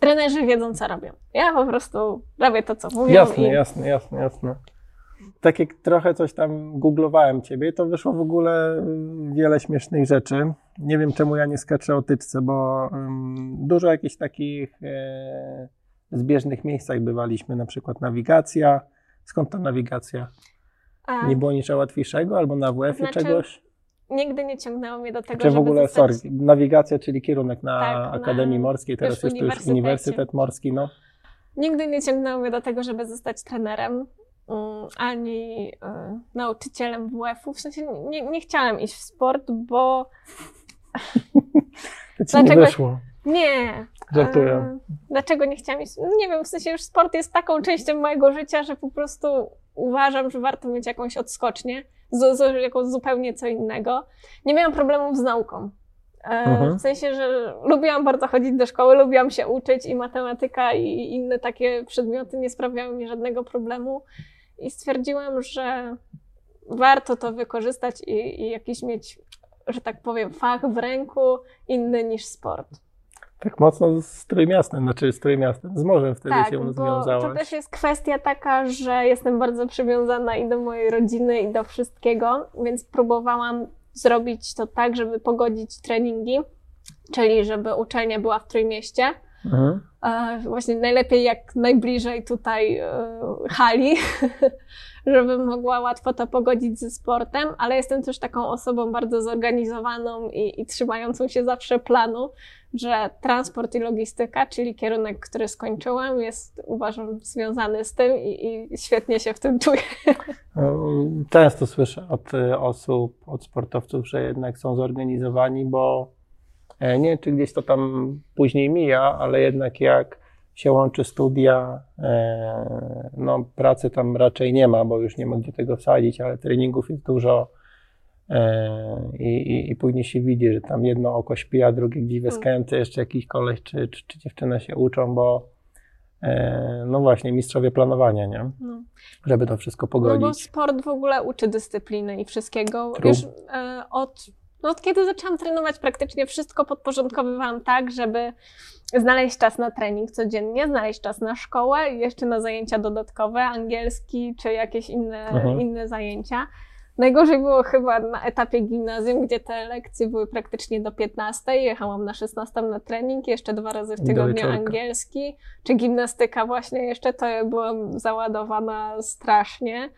trenerzy wiedzą, co robią. Ja po prostu robię to, co mówią. Jasne, i... jasne, jasne, jasne. Tak jak trochę coś tam googlowałem ciebie, to wyszło w ogóle mm, wiele śmiesznych rzeczy. Nie wiem, czemu ja nie skaczę o tyczce, bo um, dużo jakichś takich e, zbieżnych miejscach bywaliśmy, na przykład nawigacja. Skąd ta nawigacja? A- Nie było niczego łatwiejszego albo na WF-ie Znaczy- czegoś? Nigdy nie ciągnęło mnie do tego, Czy w żeby ogóle, zostać... sorry, nawigacja, czyli kierunek na Tak, na- Akademii Morskiej, teraz już jest to już. Uniwersytet Morski, no. Nigdy nie ciągnęło mnie do tego, żeby zostać trenerem, mm, ani y, nauczycielem WF-u. W sensie nie, nie chciałam iść w sport, bo To ci nie Dlaczego- wyszło. nie. Żartuję. E, Dlaczego nie chciałam iść? Nie wiem, w sensie już sport jest taką częścią mojego życia, że po prostu uważam, że warto mieć jakąś odskocznię, z, z, jakąś zupełnie co innego. Nie miałam problemów z nauką. E, Mhm. W sensie, że lubiłam bardzo chodzić do szkoły, lubiłam się uczyć i matematyka i inne takie przedmioty nie sprawiały mi żadnego problemu. I stwierdziłam, że warto to wykorzystać i, i jakiś mieć, że tak powiem, fach w ręku inny niż sport. Tak mocno z Trójmiastem, znaczy z Trójmiastem, z morzem wtedy Tak, się bo to też jest kwestia taka, że jestem bardzo przywiązana i do mojej rodziny, i do wszystkiego, więc próbowałam zrobić to tak, żeby pogodzić treningi, czyli żeby uczelnia była w Trójmieście. Mhm. E, Właśnie najlepiej jak najbliżej tutaj e, hali, żebym mogła łatwo to pogodzić ze sportem, ale jestem też taką osobą bardzo zorganizowaną i, i trzymającą się zawsze planu, że transport i logistyka, czyli kierunek, który skończyłam, jest uważam związany z tym i, i świetnie się w tym czuję. Często słyszę od y, osób, od sportowców, że jednak są zorganizowani, bo e, nie czy gdzieś to tam później mija, ale jednak jak się łączy studia, e, no pracy tam raczej nie ma, bo już nie ma gdzie tego wsadzić, ale treningów jest dużo e, i, i, i później się widzi, że tam jedno oko śpi, a drugie gdzieś weskęty, jeszcze jakiś koleś czy, czy, czy dziewczyna się uczą, bo e, no właśnie, mistrzowie planowania, nie? No. Żeby to wszystko No pogodzić. bo sport w ogóle uczy dyscypliny i wszystkiego. True. Już od, no od kiedy zaczęłam trenować, praktycznie wszystko podporządkowywałam tak, żeby znaleźć czas na trening codziennie, znaleźć czas na szkołę i jeszcze na zajęcia dodatkowe, angielski czy jakieś inne, Mhm. inne zajęcia. Najgorzej było chyba na etapie gimnazjum, gdzie te lekcje były praktycznie do 15. Jechałam na 16 na trening, jeszcze dwa razy w tygodniu angielski, czy gimnastyka właśnie jeszcze, to byłam załadowana strasznie.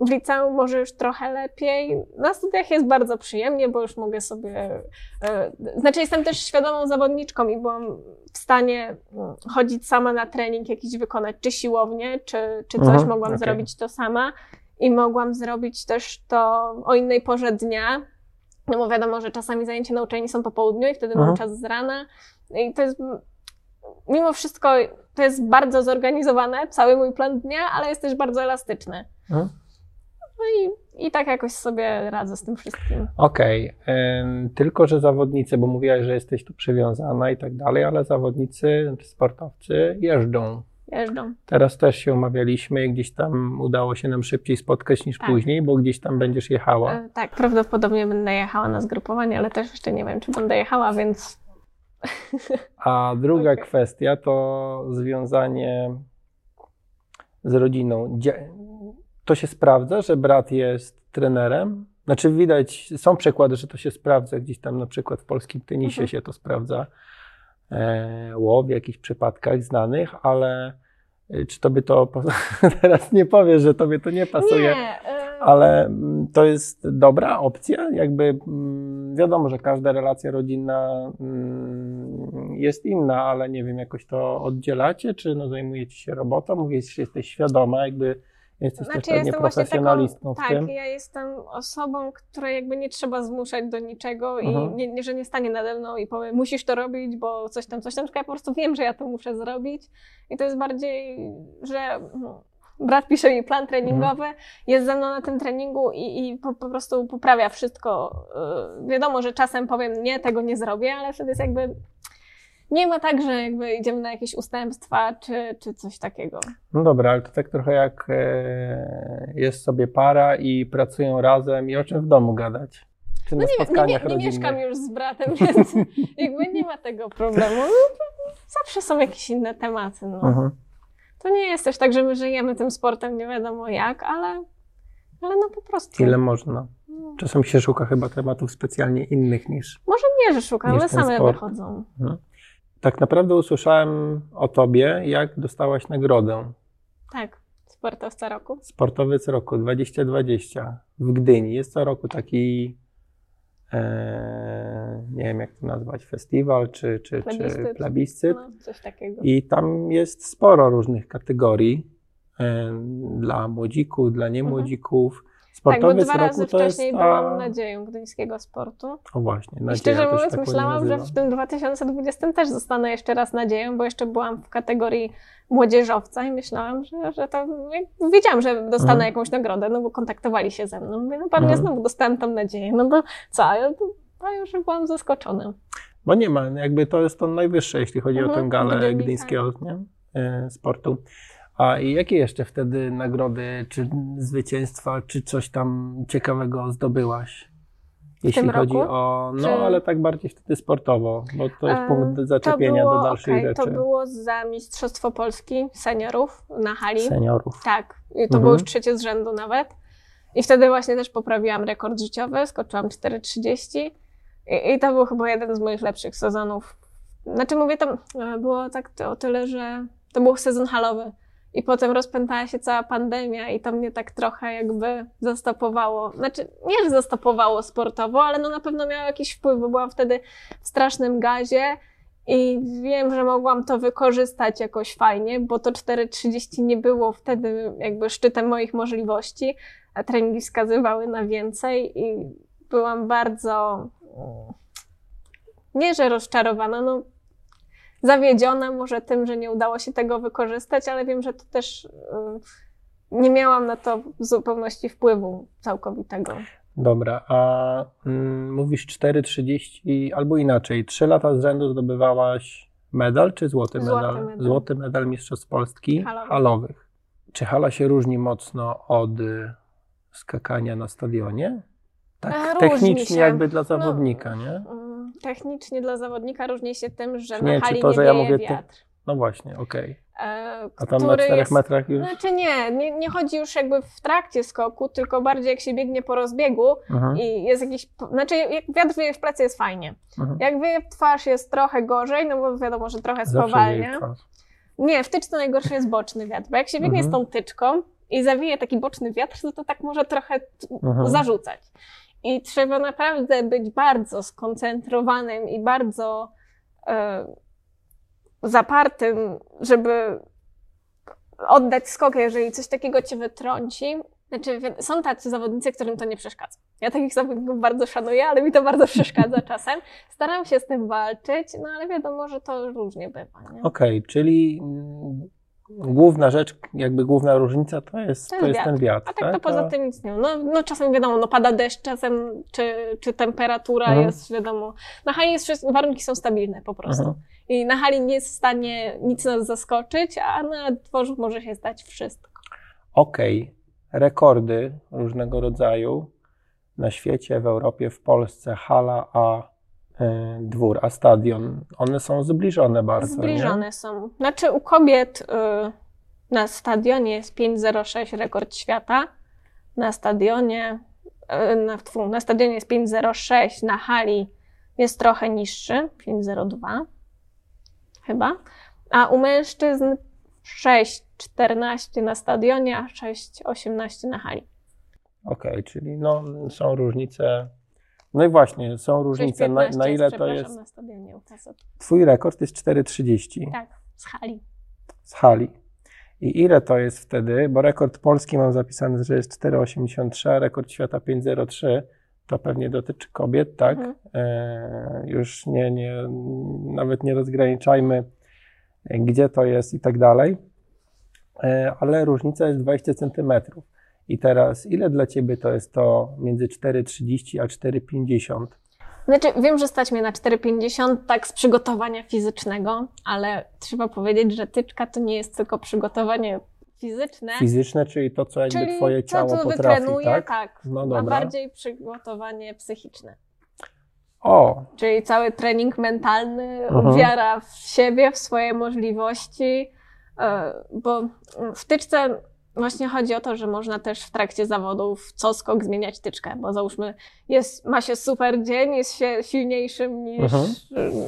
W liceum może już trochę lepiej. Na studiach jest bardzo przyjemnie, bo już mogę sobie. e, Znaczy, jestem też świadomą zawodniczką i byłam w stanie mm, chodzić sama na trening, jakiś wykonać, czy siłownię, czy, czy coś. Mhm, mogłam okej. zrobić to sama i mogłam zrobić też to o innej porze dnia. No bo wiadomo, że czasami zajęcia na uczelni są po południu i wtedy mam Mhm. czas z rana. I to jest mimo wszystko to jest bardzo zorganizowane, cały mój plan dnia, ale jest też bardzo elastyczny. No i, i tak jakoś sobie radzę z tym wszystkim. Okej, ym, tylko że zawodnicy, bo mówiłaś, że jesteś tu przywiązana i tak dalej, ale zawodnicy, sportowcy jeżdżą. Jeżdżą. Teraz też się umawialiśmy, gdzieś tam udało się nam szybciej spotkać niż Tak. później, bo gdzieś tam będziesz jechała. E, tak, prawdopodobnie będę jechała na zgrupowanie, ale też jeszcze nie wiem, czy będę jechała, więc A druga Okej. kwestia to związanie z rodziną. Dzie- To się sprawdza, że brat jest trenerem? Znaczy widać, są przykłady, że to się sprawdza, gdzieś tam na przykład w polskim tenisie Mhm. się to sprawdza, e, ło, w jakichś przypadkach znanych, ale e, czy tobie to, teraz nie powiesz, że tobie to nie pasuje, nie. e, ale mm, to jest dobra opcja. Jakby mm, wiadomo, że każda relacja rodzinna mm, jest inna, ale nie wiem, jakoś to oddzielacie, czy no, zajmujecie się robotą, mówisz, że jesteś świadoma, jakby jesteś Znaczy, też ja jestem właśnie profesjonalistką taką, w tym. Tak, ja jestem osobą, której jakby nie trzeba zmuszać do niczego Mhm. i nie, że nie stanie nade mną i powie, musisz to robić, bo coś tam, coś tam, tylko ja po prostu wiem, że ja to muszę zrobić i to jest bardziej, że no, brat pisze mi plan treningowy, Mhm. jest ze mną na tym treningu i, i po, po prostu poprawia wszystko. Yy, Wiadomo, że czasem powiem, nie, tego nie zrobię, ale wtedy jest jakby... Nie ma tak, że jakby idziemy na jakieś ustępstwa czy, czy coś takiego. No dobra, ale to tak trochę jak e, jest sobie para i pracują razem i o czym w domu gadać? Czy na No nie, nie, spotkaniach nie, nie rodzinnych? mieszkam już z bratem, więc jakby nie ma tego problemu. No, zawsze są jakieś inne tematy. No. Mhm. To nie jest też tak, że my żyjemy tym sportem nie wiadomo jak, ale, ale no po prostu. Ile można? No, Czasem się szuka chyba tematów specjalnie innych niż Może nie, że szukam, Niż ale same sport. wychodzą. Tak naprawdę usłyszałem o tobie, jak dostałaś nagrodę. Tak, sportowca roku. Sportowiec roku 2020 w Gdyni. Jest co roku taki e, nie wiem jak to nazwać, festiwal czy, czy, czy Plebiscyt. plebiscyt. No, coś takiego. I tam jest sporo różnych kategorii e, dla młodzików, dla niemłodzików. Tak, bo Sportowiec dwa razy roku to jest. wcześniej A... byłam nadzieją gdyńskiego sportu. O właśnie, I nadzieja szczerze to się mówiąc, tak myślałam, że w tym 2020 też zostanę jeszcze raz nadzieją, bo jeszcze byłam w kategorii młodzieżowca i myślałam, że, że to. Wiedziałam, że dostanę Mhm. jakąś nagrodę, no bo kontaktowali się ze mną. Mówię, no pewnie Mhm. znowu dostałam tam nadzieję. No bo co? A ja, a już byłam zaskoczona. Bo nie ma, jakby to jest to najwyższe, jeśli chodzi Mhm, o tę galę Gdyni, gdyńskiego nie? E, sportu. A jakie jeszcze wtedy nagrody, czy zwycięstwa, czy coś tam ciekawego zdobyłaś? Jeśli chodzi roku? o. No, Czy- ale tak bardziej wtedy sportowo, bo to jest punkt zaczepienia do dalszej okej, rzeczy. To było za Mistrzostwo Polski seniorów na hali. Seniorów. Tak, i to Mhm. było już trzecie z rzędu nawet. I wtedy właśnie też poprawiłam rekord życiowy, skoczyłam 4,30 I, i to był chyba jeden z moich lepszych sezonów. Znaczy mówię, tam e, było tak to, o tyle, że to był sezon halowy. I potem rozpętała się cała pandemia i to mnie tak trochę jakby zastopowało. Znaczy, nie, że zastopowało sportowo, ale no na pewno miało jakiś wpływ, bo byłam wtedy w strasznym gazie i wiem, że mogłam to wykorzystać jakoś fajnie, bo to 4.30 nie było wtedy jakby szczytem moich możliwości, a treningi wskazywały na więcej i byłam bardzo nie, że rozczarowana, no zawiedziona może tym, że nie udało się tego wykorzystać, ale wiem, że to też y, nie miałam na to w zupełności wpływu całkowitego. Dobra, a mm, mówisz 4,30 albo inaczej, 3 lata z rzędu zdobywałaś medal czy złoty Złoty medal? medal. Złoty medal Mistrzostw Polski Halowych. halowych. Czy hala się różni mocno od y, skakania na stadionie? Tak, E, technicznie jakby dla No, zawodnika, nie? Technicznie dla zawodnika różni się tym, że Nie, na hali to, nie że ja mówię ty- wiatr. No właśnie, okej. e, A tam na 4 jest- metrach już? Znaczy nie, nie, nie chodzi już jakby w trakcie skoku, tylko bardziej jak się biegnie po rozbiegu Mhm, i jest jakiś, znaczy jak wiatr wieje w plecy jest fajnie. mhm. Jak wieje w twarz jest trochę gorzej, no bo wiadomo, że trochę spowalnia. Nie, w tyczce najgorszy jest boczny wiatr, bo jak się biegnie Mhm. z tą tyczką i zawieje taki boczny wiatr, no to tak może trochę Mhm. zarzucać. I trzeba naprawdę być bardzo skoncentrowanym i bardzo e, zapartym, żeby oddać skok, jeżeli coś takiego cię wytrąci. Znaczy, są tacy zawodnicy, którym to nie przeszkadza. Ja takich zawodników bardzo szanuję, ale mi to bardzo przeszkadza czasem. Staram się z tym walczyć, no ale wiadomo, że to różnie bywa. Okej, czyli mm, główna rzecz, jakby główna różnica to jest, To to jest jest ten wiatr, A tak to poza tym nic nie ma. No, no czasem wiadomo, no pada deszcz, czasem czy, czy temperatura Mhm. jest, wiadomo. Na hali jest warunki są stabilne po prostu. Mhm. I na hali nie jest w stanie nic nas zaskoczyć, a na dworzu może się stać wszystko. Okej, rekordy różnego rodzaju na świecie, w Europie, w Polsce, hala, a dwór, a stadion, one są zbliżone bardzo. Zbliżone są. Znaczy u kobiet y, na stadionie jest 5,06 rekord świata. Na stadionie, y, na, tfu, na stadionie jest 5,06, na hali jest trochę niższy, 5,02 chyba. A u mężczyzn 6,14 na stadionie, a 6,18 na hali. Nie? Okej, czyli no, są różnice. No i właśnie, są różnice, na, 6,15 na ile to jest. na stadionie. Twój rekord jest 4,30 Tak, z hali. z hali. I ile to jest wtedy? Bo rekord polski mam zapisany, że jest 4,83, a rekord świata 5,03. To pewnie dotyczy kobiet, tak? Mhm. E, już nie, nie, nawet nie rozgraniczajmy, gdzie to jest i tak dalej. E, ale różnica jest 20 centymetrów. I teraz, ile dla ciebie to jest to między 4,30 a 4,50? Znaczy, wiem, że stać mnie na 4,50 tak z przygotowania fizycznego, ale trzeba powiedzieć, że tyczka to nie jest tylko przygotowanie fizyczne, Fizyczne, czyli to, co jakby czyli twoje to, ciało co potrafi, wytrenuję, tak? tak, No a dobra. bardziej przygotowanie psychiczne. O, Czyli cały trening mentalny, Mhm. wiara w siebie, w swoje możliwości, e, bo w tyczce właśnie chodzi o to, że można też w trakcie zawodów co skok zmieniać tyczkę, bo załóżmy jest, ma się super dzień, jest się silniejszym niż Mhm.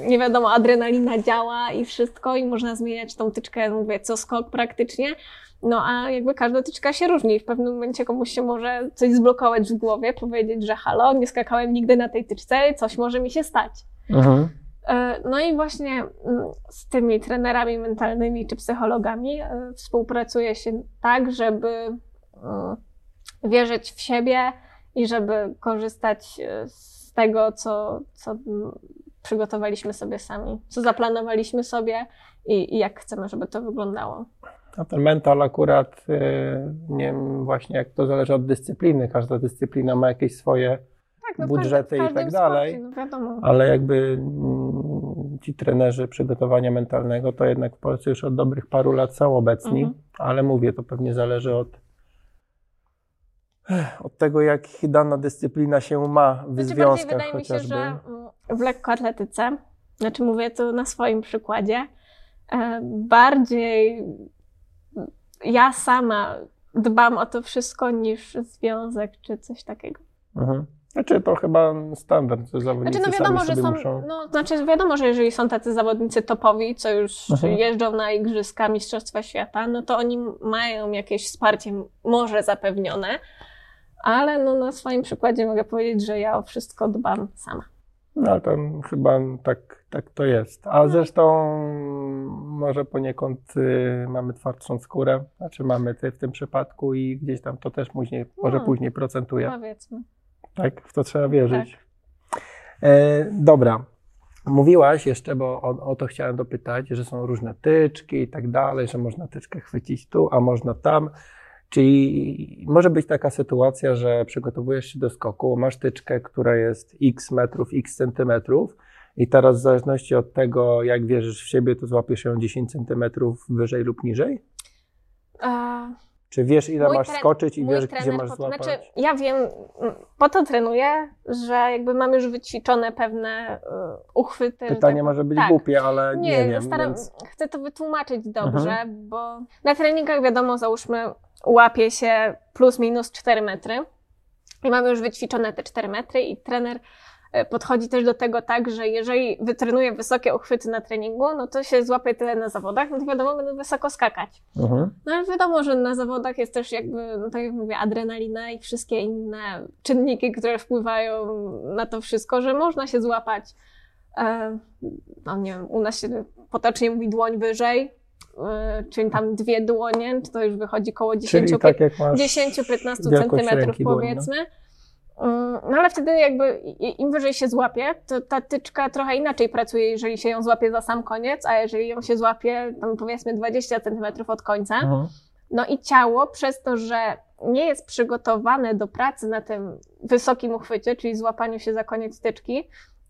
nie wiadomo, adrenalina działa i wszystko i można zmieniać tą tyczkę, mówię, co skok praktycznie. No a jakby każda tyczka się różni. W pewnym momencie komuś się może coś zblokować w głowie, powiedzieć, że halo, nie skakałem nigdy na tej tyczce, coś może mi się stać. Mhm. E, No i właśnie mm, z tymi trenerami mentalnymi czy psychologami e, współpracuje się tak, żeby mm, wierzyć w siebie i żeby korzystać e, z tego, co, co przygotowaliśmy sobie sami, co zaplanowaliśmy sobie i, i jak chcemy, żeby to wyglądało. A ten mental akurat, nie wiem właśnie jak to zależy od dyscypliny. Każda dyscyplina ma jakieś swoje, Tak, no Budżety i każdym- w tak dalej. sporcie, No ale jakby ci trenerzy przygotowania mentalnego to jednak w Polsce już od dobrych paru lat są obecni, Mhm. ale mówię, to pewnie zależy od, od tego, jak dana dyscyplina się ma w Znaczy związkach wydaje mi się, że mm, w lekkoatletyce, znaczy mówię tu na swoim przykładzie, e, bardziej ja sama dbam o to wszystko niż związek czy coś takiego. Mhm. Znaczy to chyba standard, że zawodnicy Znaczy no wiadomo, sami że są, muszą... no znaczy wiadomo, że jeżeli są tacy zawodnicy topowi, co już Mhm. jeżdżą na Igrzyska Mistrzostwa Świata, no to oni mają jakieś wsparcie może zapewnione, ale no na swoim przykładzie mogę powiedzieć, że ja o wszystko dbam sama. No ale to chyba tak, tak to jest. A zresztą może poniekąd y, mamy twardszą skórę, znaczy mamy ty w tym przypadku i gdzieś tam to też później, może No. później procentuje. Powiedzmy. Tak, w to trzeba wierzyć. E, dobra. Mówiłaś jeszcze, bo o, o to chciałem dopytać, że są różne tyczki i tak dalej, że można tyczkę chwycić tu, a można tam. Czyli może być taka sytuacja, że przygotowujesz się do skoku, masz tyczkę, która jest x metrów, x centymetrów i teraz w zależności od tego, jak wierzysz w siebie, to złapiesz ją 10 centymetrów wyżej lub niżej? A, Czy wiesz, ile Mój masz tre- skoczyć i wiesz, gdzie masz po- złapać? Znaczy, ja wiem, po to trenuję, że jakby mam już wyćwiczone pewne y, uchwyty. Pytanie tak- może być tak. głupie, ale nie, Nie, wiem, staram, więc... chcę to wytłumaczyć dobrze, Mhm. bo na treningach wiadomo, załóżmy, łapie się plus minus 4 metry i mamy już wyćwiczone te 4 metry i trener podchodzi też do tego tak, że jeżeli wytrenuje wysokie uchwyty na treningu, no to się złapie tyle na zawodach, no to wiadomo, będą wysoko skakać. Mhm. No ale wiadomo, że na zawodach jest też jakby, no tak jak mówię, adrenalina i wszystkie inne czynniki, które wpływają na to wszystko, że można się złapać, e, no nie wiem, u nas się potocznie mówi dłoń wyżej, e, czyli tam dwie dłonie, to już wychodzi koło 10, Czyli tak jak masz 10-15 wielkość centymetrów ręki dłoni, no. Mm, No ale wtedy jakby im wyżej się złapie, to ta tyczka trochę inaczej pracuje, jeżeli się ją złapie za sam koniec, a jeżeli ją się złapie tam powiedzmy 20 centymetrów od końca, Mhm. no i ciało przez to, że nie jest przygotowane do pracy na tym wysokim uchwycie, czyli złapaniu się za koniec tyczki,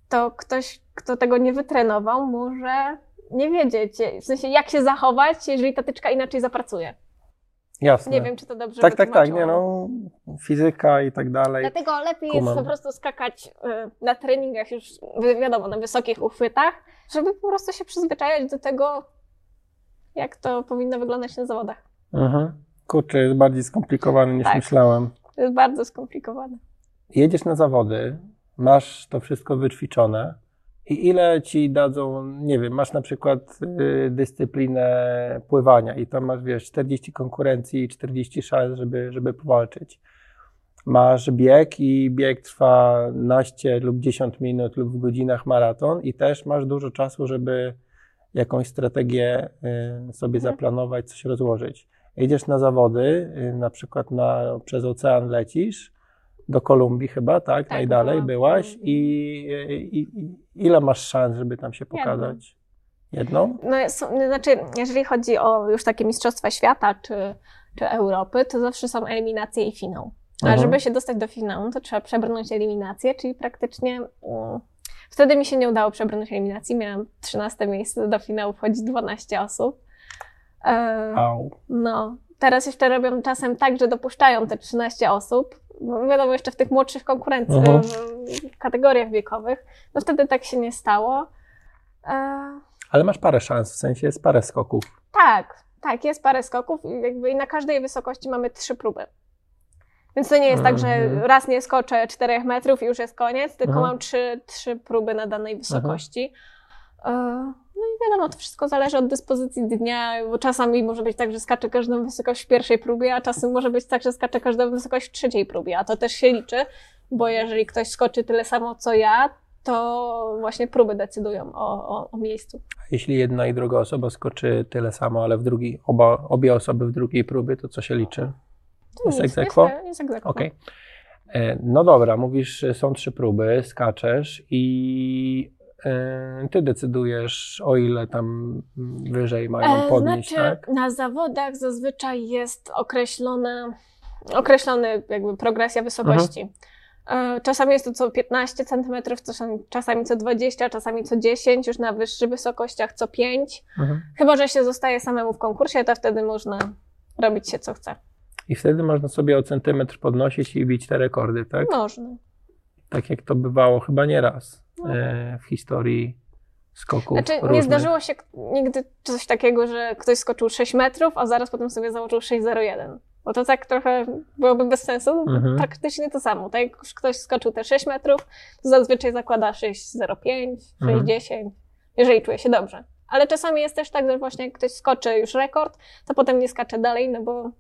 to ktoś, kto tego nie wytrenował, może nie wiedzieć, w sensie jak się zachować, jeżeli ta tyczka inaczej zapracuje. Jasne. Nie wiem, czy to dobrze Tak, tak, tak, nie no, fizyka i tak dalej. Dlatego lepiej Kumam. jest po prostu skakać y, na treningach już, wi- wiadomo, na wysokich uchwytach, żeby po prostu się przyzwyczajać do tego, jak to powinno wyglądać na zawodach. Mhm. Kurczę, jest bardziej skomplikowany niż Tak. myślałem. To jest bardzo skomplikowane. Jedziesz na zawody, masz to wszystko wyćwiczone i ile ci dadzą, nie wiem, masz na przykład y, dyscyplinę pływania i tam masz, wiesz, 40 konkurencji i 40 szans, żeby, żeby powalczyć. Masz bieg i bieg trwa naście lub 10 minut lub w godzinach maraton i też masz dużo czasu, żeby jakąś strategię y, sobie Mhm. zaplanować, coś rozłożyć. Jedziesz na zawody, y, na przykład na, przez ocean lecisz, do Kolumbii chyba, tak? Tak, Najdalej byłaś i, i, i ile masz szans, żeby tam się pokazać? Jedną? No, znaczy, jeżeli chodzi o już takie Mistrzostwa Świata czy, czy Europy, to zawsze są eliminacje i finał. A Mhm. żeby się dostać do finału, to trzeba przebrnąć eliminację, czyli praktycznie. mm, Wtedy mi się nie udało przebrnąć eliminacji. Miałam 13 miejsce, do finału wchodzi 12 osób. E, no, teraz jeszcze robią czasem tak, że dopuszczają te 13 osób. Wiadomo, jeszcze w tych młodszych konkurencji, Mhm. w kategoriach wiekowych. No wtedy tak się nie stało. E, Ale masz parę szans, w sensie jest parę skoków. tak, Tak, jest parę skoków i jakby i na każdej wysokości mamy trzy próby. Więc to nie jest tak, że Mhm. raz nie skoczę 4 metrów i już jest koniec, tylko Mhm. mam trzy, trzy próby na danej wysokości. E, No i wiadomo, to wszystko zależy od dyspozycji dnia, bo czasami może być tak, że skaczę każdą wysokość w pierwszej próbie, a czasem może być tak, że skaczę każdą wysokość w trzeciej próbie, a to też się liczy, bo jeżeli ktoś skoczy tyle samo co ja, to właśnie próby decydują o, o, o miejscu. Jeśli jedna i druga osoba skoczy tyle samo, ale w drugiej, oba, obie osoby w drugiej próbie, to co się liczy? Jest Nic, ex aequo? Jest, jest aequo. Okej. E, No dobra, mówisz, są trzy próby, skaczesz i e, ty decydujesz, o ile tam wyżej mają E, podnieść, znaczy, tak? na zawodach zazwyczaj jest określona, określony jakby progresja wysokości. Mhm. E, Czasami jest to co 15 cm, czasami, czasami co 20, czasami co 10, już na wyższych wysokościach co 5. Mhm. Chyba, że się zostaje samemu w konkursie, to wtedy można robić się co chce. I wtedy można sobie o centymetr podnosić i bić te rekordy, tak? Można. Tak jak to bywało chyba nie raz No. e, w historii skoków Znaczy, nie różnych. zdarzyło się nigdy coś takiego, że ktoś skoczył 6 metrów, a zaraz potem sobie założył 6,01. Bo to tak trochę byłoby bez sensu. Mhm. Praktycznie to samo. Tak jak już ktoś skoczył te 6 metrów, to zazwyczaj zakłada 6,05, Mhm. 6,10, jeżeli czuje się dobrze. Ale czasami jest też tak, że właśnie jak ktoś skoczy już rekord, to potem nie skacze dalej, no bo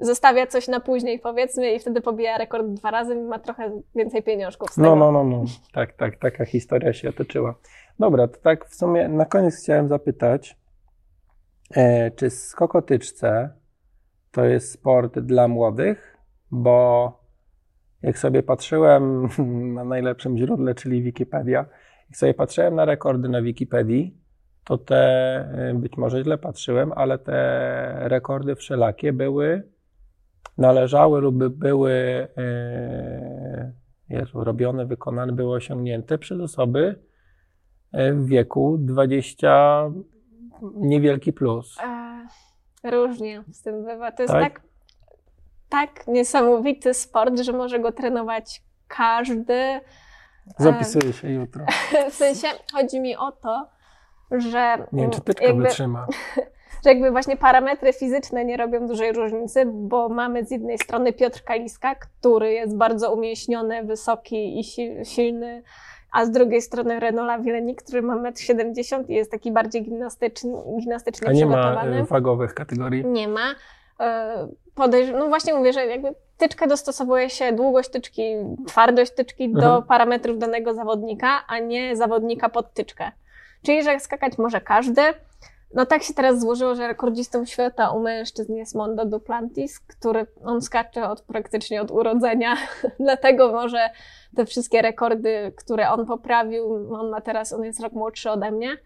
zostawia coś na później powiedzmy i wtedy pobija rekord dwa razy i ma trochę więcej pieniążków z tego. No, no, no, no. Tak, tak, taka historia się otoczyła. Dobra, to tak w sumie na koniec chciałem zapytać, e, czy skokotyczce to jest sport dla młodych? Bo jak sobie patrzyłem na najlepszym źródle, czyli Wikipedia, jak sobie patrzyłem na rekordy na Wikipedii, to te, e, być może źle patrzyłem, ale te rekordy wszelakie były, należały lub były e, Jezu, robione, wykonane, były osiągnięte przez osoby e, w wieku 20 niewielki plus. E, różnie z tym bywa. To jest Tak? tak? tak, niesamowity sport, że może go trenować każdy. Zapisuję się jutro. W sensie chodzi mi o to, że, Nie wiem, czy tyczka jakby, wytrzyma. że jakby właśnie parametry fizyczne nie robią dużej różnicy, bo mamy z jednej strony Piotr Kaliska, który jest bardzo umięśniony, wysoki i si- silny, a z drugiej strony Renola Wilenik, który ma 1,70 m i jest taki bardziej gimnastyczny, gimnastycznie A nie ma e, wagowych kategorii. Nie ma. E, Podejrz- no właśnie mówię, że jakby tyczkę dostosowuje się długość tyczki, twardość tyczki do Mhm. parametrów danego zawodnika, a nie zawodnika pod tyczkę. Czyli, że skakać może każdy. No tak się teraz złożyło, że rekordzistą świata u mężczyzn jest Mondo Duplantis, który on skacze od praktycznie od urodzenia, dlatego może te wszystkie rekordy, które on poprawił, on ma teraz, on jest rok młodszy ode mnie,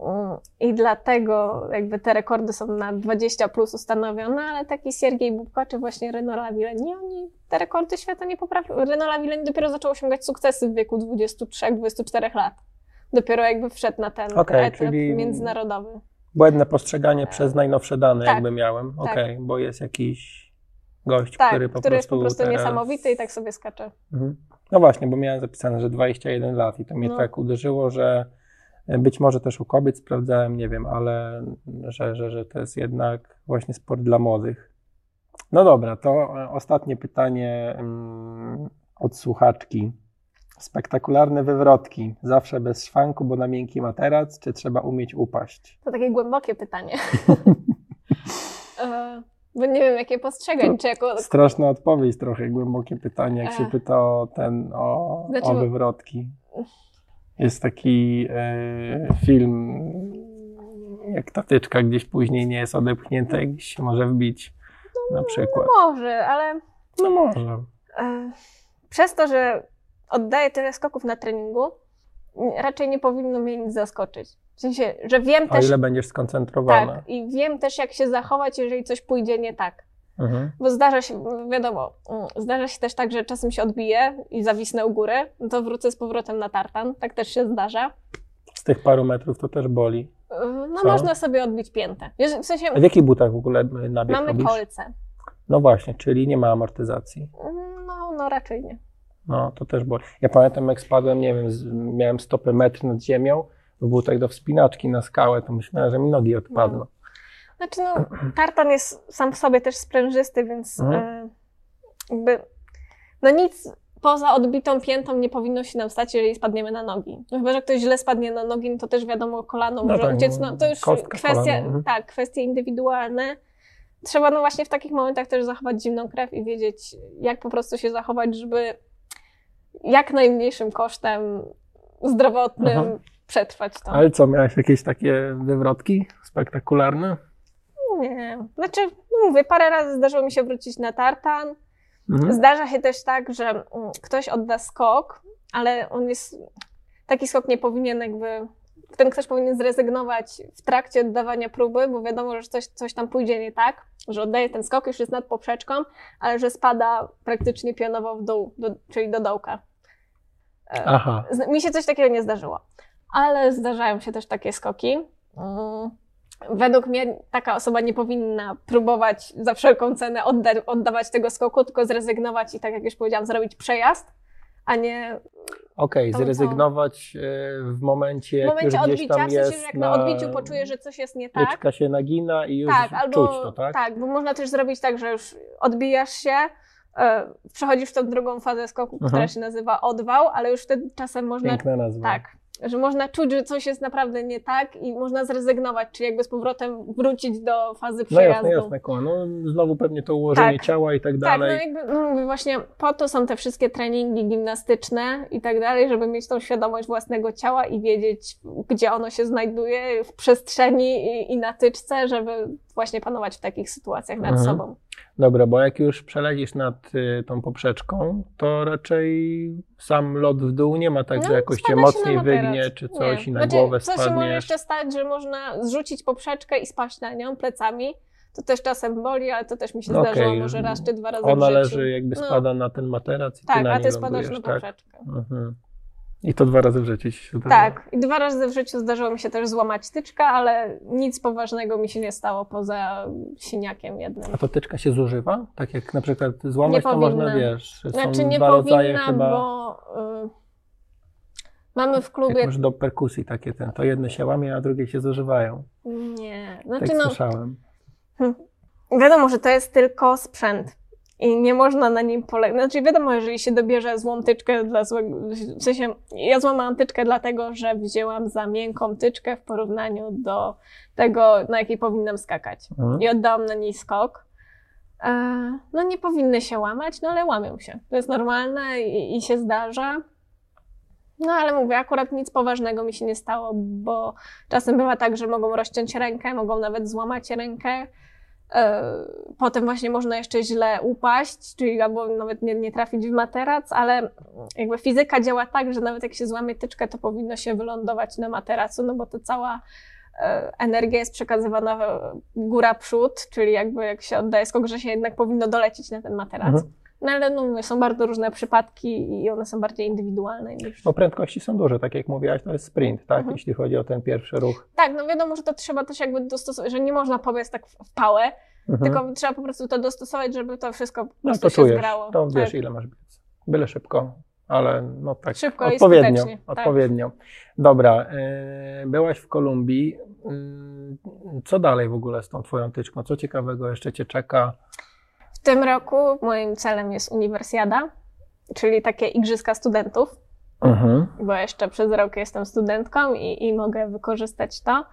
Mm, I dlatego jakby te rekordy są na 20 plus ustanowione, ale taki Siergiej Bubka czy właśnie Renaud Lavillenie, oni te rekordy świata nie poprawił. Renaud Lavillenie dopiero zaczął osiągać sukcesy w wieku 23-24 lat. Dopiero jakby wszedł na ten Okej, etap międzynarodowy. Błędne postrzeganie przez najnowsze dane, Tak, jakby miałem. tak. Okej, bo jest jakiś gość, Tak, który po który jest prostu. po prostu teraz... niesamowity i tak sobie skacze. Mhm. No właśnie, bo miałem zapisane, że 21 lat i to mnie No. tak uderzyło, że być może też u kobiet sprawdzałem, nie wiem, ale że, że, że to jest jednak właśnie sport dla młodych. No dobra, to ostatnie pytanie mm, od słuchaczki. Spektakularne wywrotki, zawsze bez szwanku, bo na miękki materac, czy trzeba umieć upaść? To takie głębokie pytanie. E, Bo nie wiem, jakie postrzegać, czy jako Straszna odpowiedź trochę, głębokie pytanie, jak się Ech. pyta o ten, o, Znaczy, o wywrotki. Jest taki e, film, jak ta tyczka gdzieś później nie jest odepchnięta, gdzieś się może wbić na przykład. może, ale No może. E, Przez to, że oddaję tyle skoków na treningu, raczej nie powinno mnie nic zaskoczyć. W sensie, że wiem O też, ile będziesz skoncentrowana. tak, i wiem też, jak się zachować, jeżeli coś pójdzie nie tak. Mhm. Bo zdarza się, wiadomo, mm, zdarza się też tak, że czasem się odbiję i zawisnę u góry, no to wrócę z powrotem na tartan. Tak też się zdarza. Z tych paru metrów to też boli. No Co? można sobie odbić piętę. W sensie A w jakich butach w ogóle nabieg mamy robisz? kolce. No właśnie, czyli nie ma amortyzacji. No, no raczej nie. No, to też boli. Ja pamiętam, jak spadłem, nie wiem, z, miałem stopy metr nad ziemią, w butach do wspinaczki na skałę, to myślałem, że mi nogi odpadną. Znaczy no, tartan jest sam w sobie też sprężysty, więc Mhm. e, jakby no nic poza odbitą piętą nie powinno się nam stać, jeżeli spadniemy na nogi. No chyba, że ktoś źle spadnie na nogi, no to też wiadomo, kolano No może tak, uciec. no, No, to już kolana, mhm. tak, kwestie indywidualne. Trzeba no właśnie w takich momentach też zachować zimną krew i wiedzieć, jak po prostu się zachować, żeby jak najmniejszym kosztem zdrowotnym Mhm. przetrwać to. Ale co, miałeś jakieś takie wywrotki spektakularne? Nie. Znaczy, no mówię, parę razy zdarzyło mi się wrócić na tartan. Mhm. Zdarza się też tak, że mm, ktoś odda skok, ale on jest. Taki skok nie powinien jakby. Ten ktoś powinien zrezygnować w trakcie oddawania próby, bo wiadomo, że coś, coś tam pójdzie nie tak, że oddaje ten skok, już jest nad poprzeczką, ale że spada praktycznie pionowo w dół, do, czyli do dołka. E, Aha. Mi się coś takiego nie zdarzyło, ale zdarzają się też takie skoki. Mm. Według mnie taka osoba nie powinna próbować za wszelką cenę odda- oddawać tego skoku, tylko zrezygnować i tak jak już powiedziałam, zrobić przejazd, a nie Okej, To co? zrezygnować e, w momencie, w momencie już odbicia, tam w sensie, że jak na odbiciu poczuje, że coś jest nie tak. Tyczka się nagina i już Tak, albo czuć to, tak? tak, bo można też zrobić tak, że już odbijasz się, e, przechodzisz w tą drugą fazę skoku, Mhm. która się nazywa odwał, ale już wtedy czasem można Piękna nazwa. Tak. Że można czuć, że coś jest naprawdę nie tak i można zrezygnować, czyli jakby z powrotem wrócić do fazy No przejazdu. jasne, jasne, kłam. No, znowu pewnie to ułożenie Tak. ciała i tak Tak, no dalej. jakby no mówię, właśnie po to są te wszystkie treningi gimnastyczne i tak dalej, żeby mieć tą świadomość własnego ciała i wiedzieć, gdzie ono się znajduje w przestrzeni i, i na tyczce, żeby właśnie panować w takich sytuacjach nad Mhm. sobą. Dobra, bo jak już przelecisz nad y, tą poprzeczką, to raczej sam lot w dół nie ma tak, No, że jakoś cię mocniej wygnie, czy coś Nie. i na Znaczy, głowę Co się może spadniesz. jeszcze stać, że można zrzucić poprzeczkę i spaść na nią plecami. To też czasem boli, ale to też mi się Okej. zdarzyło może raz czy dwa razy Ona leży jakby No. spada na ten materac i ty Tak, na a ty spadasz na tak? poprzeczkę. Mhm. I to dwa razy w życiu ci się zdarzyło. Tak, i dwa razy w życiu zdarzyło mi się też złamać tyczkę, ale nic poważnego mi się nie stało poza siniakiem jednym. A to tyczka się zużywa? Tak jak na przykład złamać, Nie to można, wiesz, są Znaczy nie dwa rodzaje powinna, chyba, bo y, mamy w jak klubie... masz do perkusji takie ten, to jedne się łamie, a drugie się zużywają. Nie, Tak znaczy no, słyszałem. wiadomo, że to jest tylko sprzęt. I nie można na nim polegać. Znaczy, wiadomo, jeżeli się dobierze złą tyczkę dla złego. W sensie, ja złamałam tyczkę dlatego, że wzięłam za miękką tyczkę w porównaniu do tego, na jakiej powinnam skakać. Mhm. I oddałam na niej skok. E, No, nie powinny się łamać, no ale łamią się. To jest normalne i, i się zdarza. No, ale mówię, akurat nic poważnego mi się nie stało, bo czasem bywa tak, że mogą rozciąć rękę, mogą nawet złamać rękę. E, Potem właśnie można jeszcze źle upaść, czyli albo nawet nie, nie trafić w materac, ale jakby fizyka działa tak, że nawet jak się złamie tyczkę, to powinno się wylądować na materacu, no bo to cała e, energia jest przekazywana góra-przód, czyli jakby jak się oddaje skok, że się jednak powinno dolecieć na ten materac. Mhm. No ale no, mówię, są bardzo różne przypadki i one są bardziej indywidualne niż... Bo prędkości są duże, tak jak mówiłaś, to jest sprint, tak? Mhm. Jeśli chodzi o ten pierwszy ruch. Tak, no wiadomo, że to trzeba też jakby dostosować, że nie można pobiec tak w pałę, Mhm. tylko trzeba po prostu to dostosować, żeby to wszystko po no to się czujesz, zgrało. to wiesz tak. ile masz biec. Byle szybko, ale no tak Szybko odpowiednio. tak. odpowiednio. Dobra, yy, byłaś w Kolumbii. Yy, co dalej w ogóle z tą twoją tyczką? Co ciekawego jeszcze cię czeka? W tym roku moim celem jest uniwersjada, czyli takie igrzyska studentów, Mhm. bo jeszcze przez rok jestem studentką i, i mogę wykorzystać to.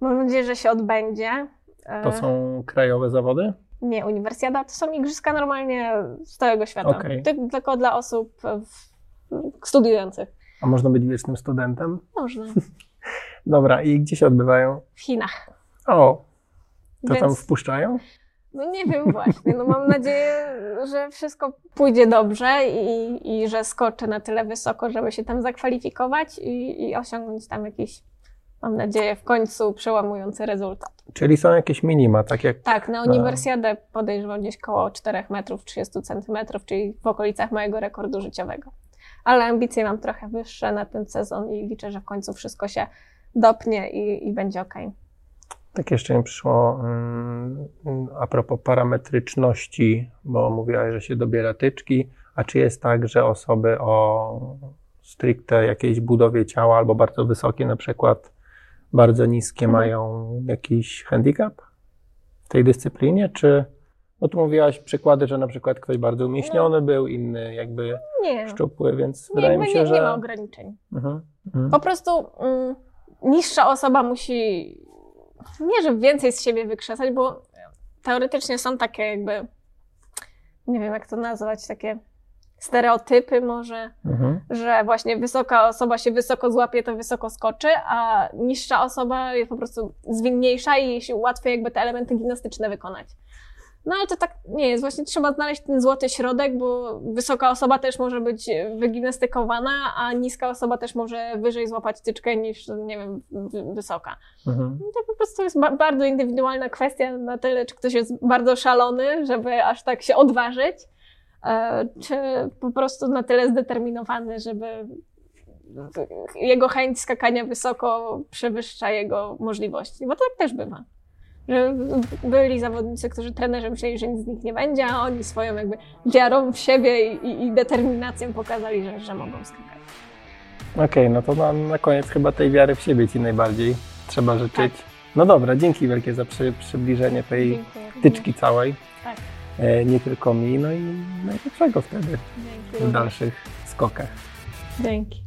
Mam nadzieję, że się odbędzie. E, To są krajowe zawody? Nie, uniwersjada to są igrzyska normalnie z całego świata. Okej. Ty, tylko dla osób w, studiujących. A można być wiecznym studentem? Można. Dobra, i gdzie się odbywają? W Chinach. O, to Więc- tam wpuszczają? No nie wiem właśnie. No mam nadzieję, że wszystko pójdzie dobrze i, i że skoczę na tyle wysoko, żeby się tam zakwalifikować i, i osiągnąć tam jakiś, mam nadzieję, w końcu przełamujący rezultat. Czyli są jakieś minima, tak jak Tak, na uniwersjadę podejrzewam gdzieś koło 4 metrów 30 centymetrów, czyli w okolicach mojego rekordu życiowego. Ale ambicje mam trochę wyższe na ten sezon i liczę, że w końcu wszystko się dopnie i, i będzie ok. Tak jeszcze mi przyszło mm, a propos parametryczności, bo mówiłaś, że się dobiera tyczki, a czy jest tak, że osoby o stricte jakiejś budowie ciała albo bardzo wysokie na przykład, bardzo niskie Mhm. mają jakiś handicap? tej dyscyplinie, czy no tu mówiłaś przykłady, że na przykład ktoś bardzo umieśniony był, inny jakby Nie. szczupły, więc Nie, wydaje mi się, nie, że... nie ma ograniczeń. Mhm, mhm. Po prostu mm, niższa osoba musi nie, że więcej z siebie wykrzesać, bo teoretycznie są takie jakby, nie wiem jak to nazwać, takie stereotypy może, Mhm. że właśnie wysoka osoba się wysoko złapie, to wysoko skoczy, a niższa osoba jest po prostu zwinniejsza i się łatwiej jakby te elementy gimnastyczne wykonać. No ale to tak nie jest. Właśnie trzeba znaleźć ten złoty środek, bo wysoka osoba też może być wygimnastykowana, a niska osoba też może wyżej złapać tyczkę niż, nie wiem, wy- wysoka. Mhm. No To po prostu jest ba- bardzo indywidualna kwestia na tyle, czy ktoś jest bardzo szalony, żeby aż tak się odważyć, e, czy po prostu na tyle zdeterminowany, żeby jego chęć skakania wysoko przewyższa jego możliwości. Bo tak też bywa. Że byli zawodnicy, którzy trenerzy myśleli, że nic z nich nie będzie, a oni swoją jakby wiarą w siebie i, i, determinacją pokazali, że, że mogą skakać. Okej, no to na, na koniec chyba tej wiary w siebie Ci najbardziej trzeba życzyć. No dobra, dzięki wielkie za przy, przybliżenie tej Dziękuję. tyczki całej. Tak. E, nie tylko mi, no i najlepszego wtedy Dzięki. w dalszych skokach. Dzięki.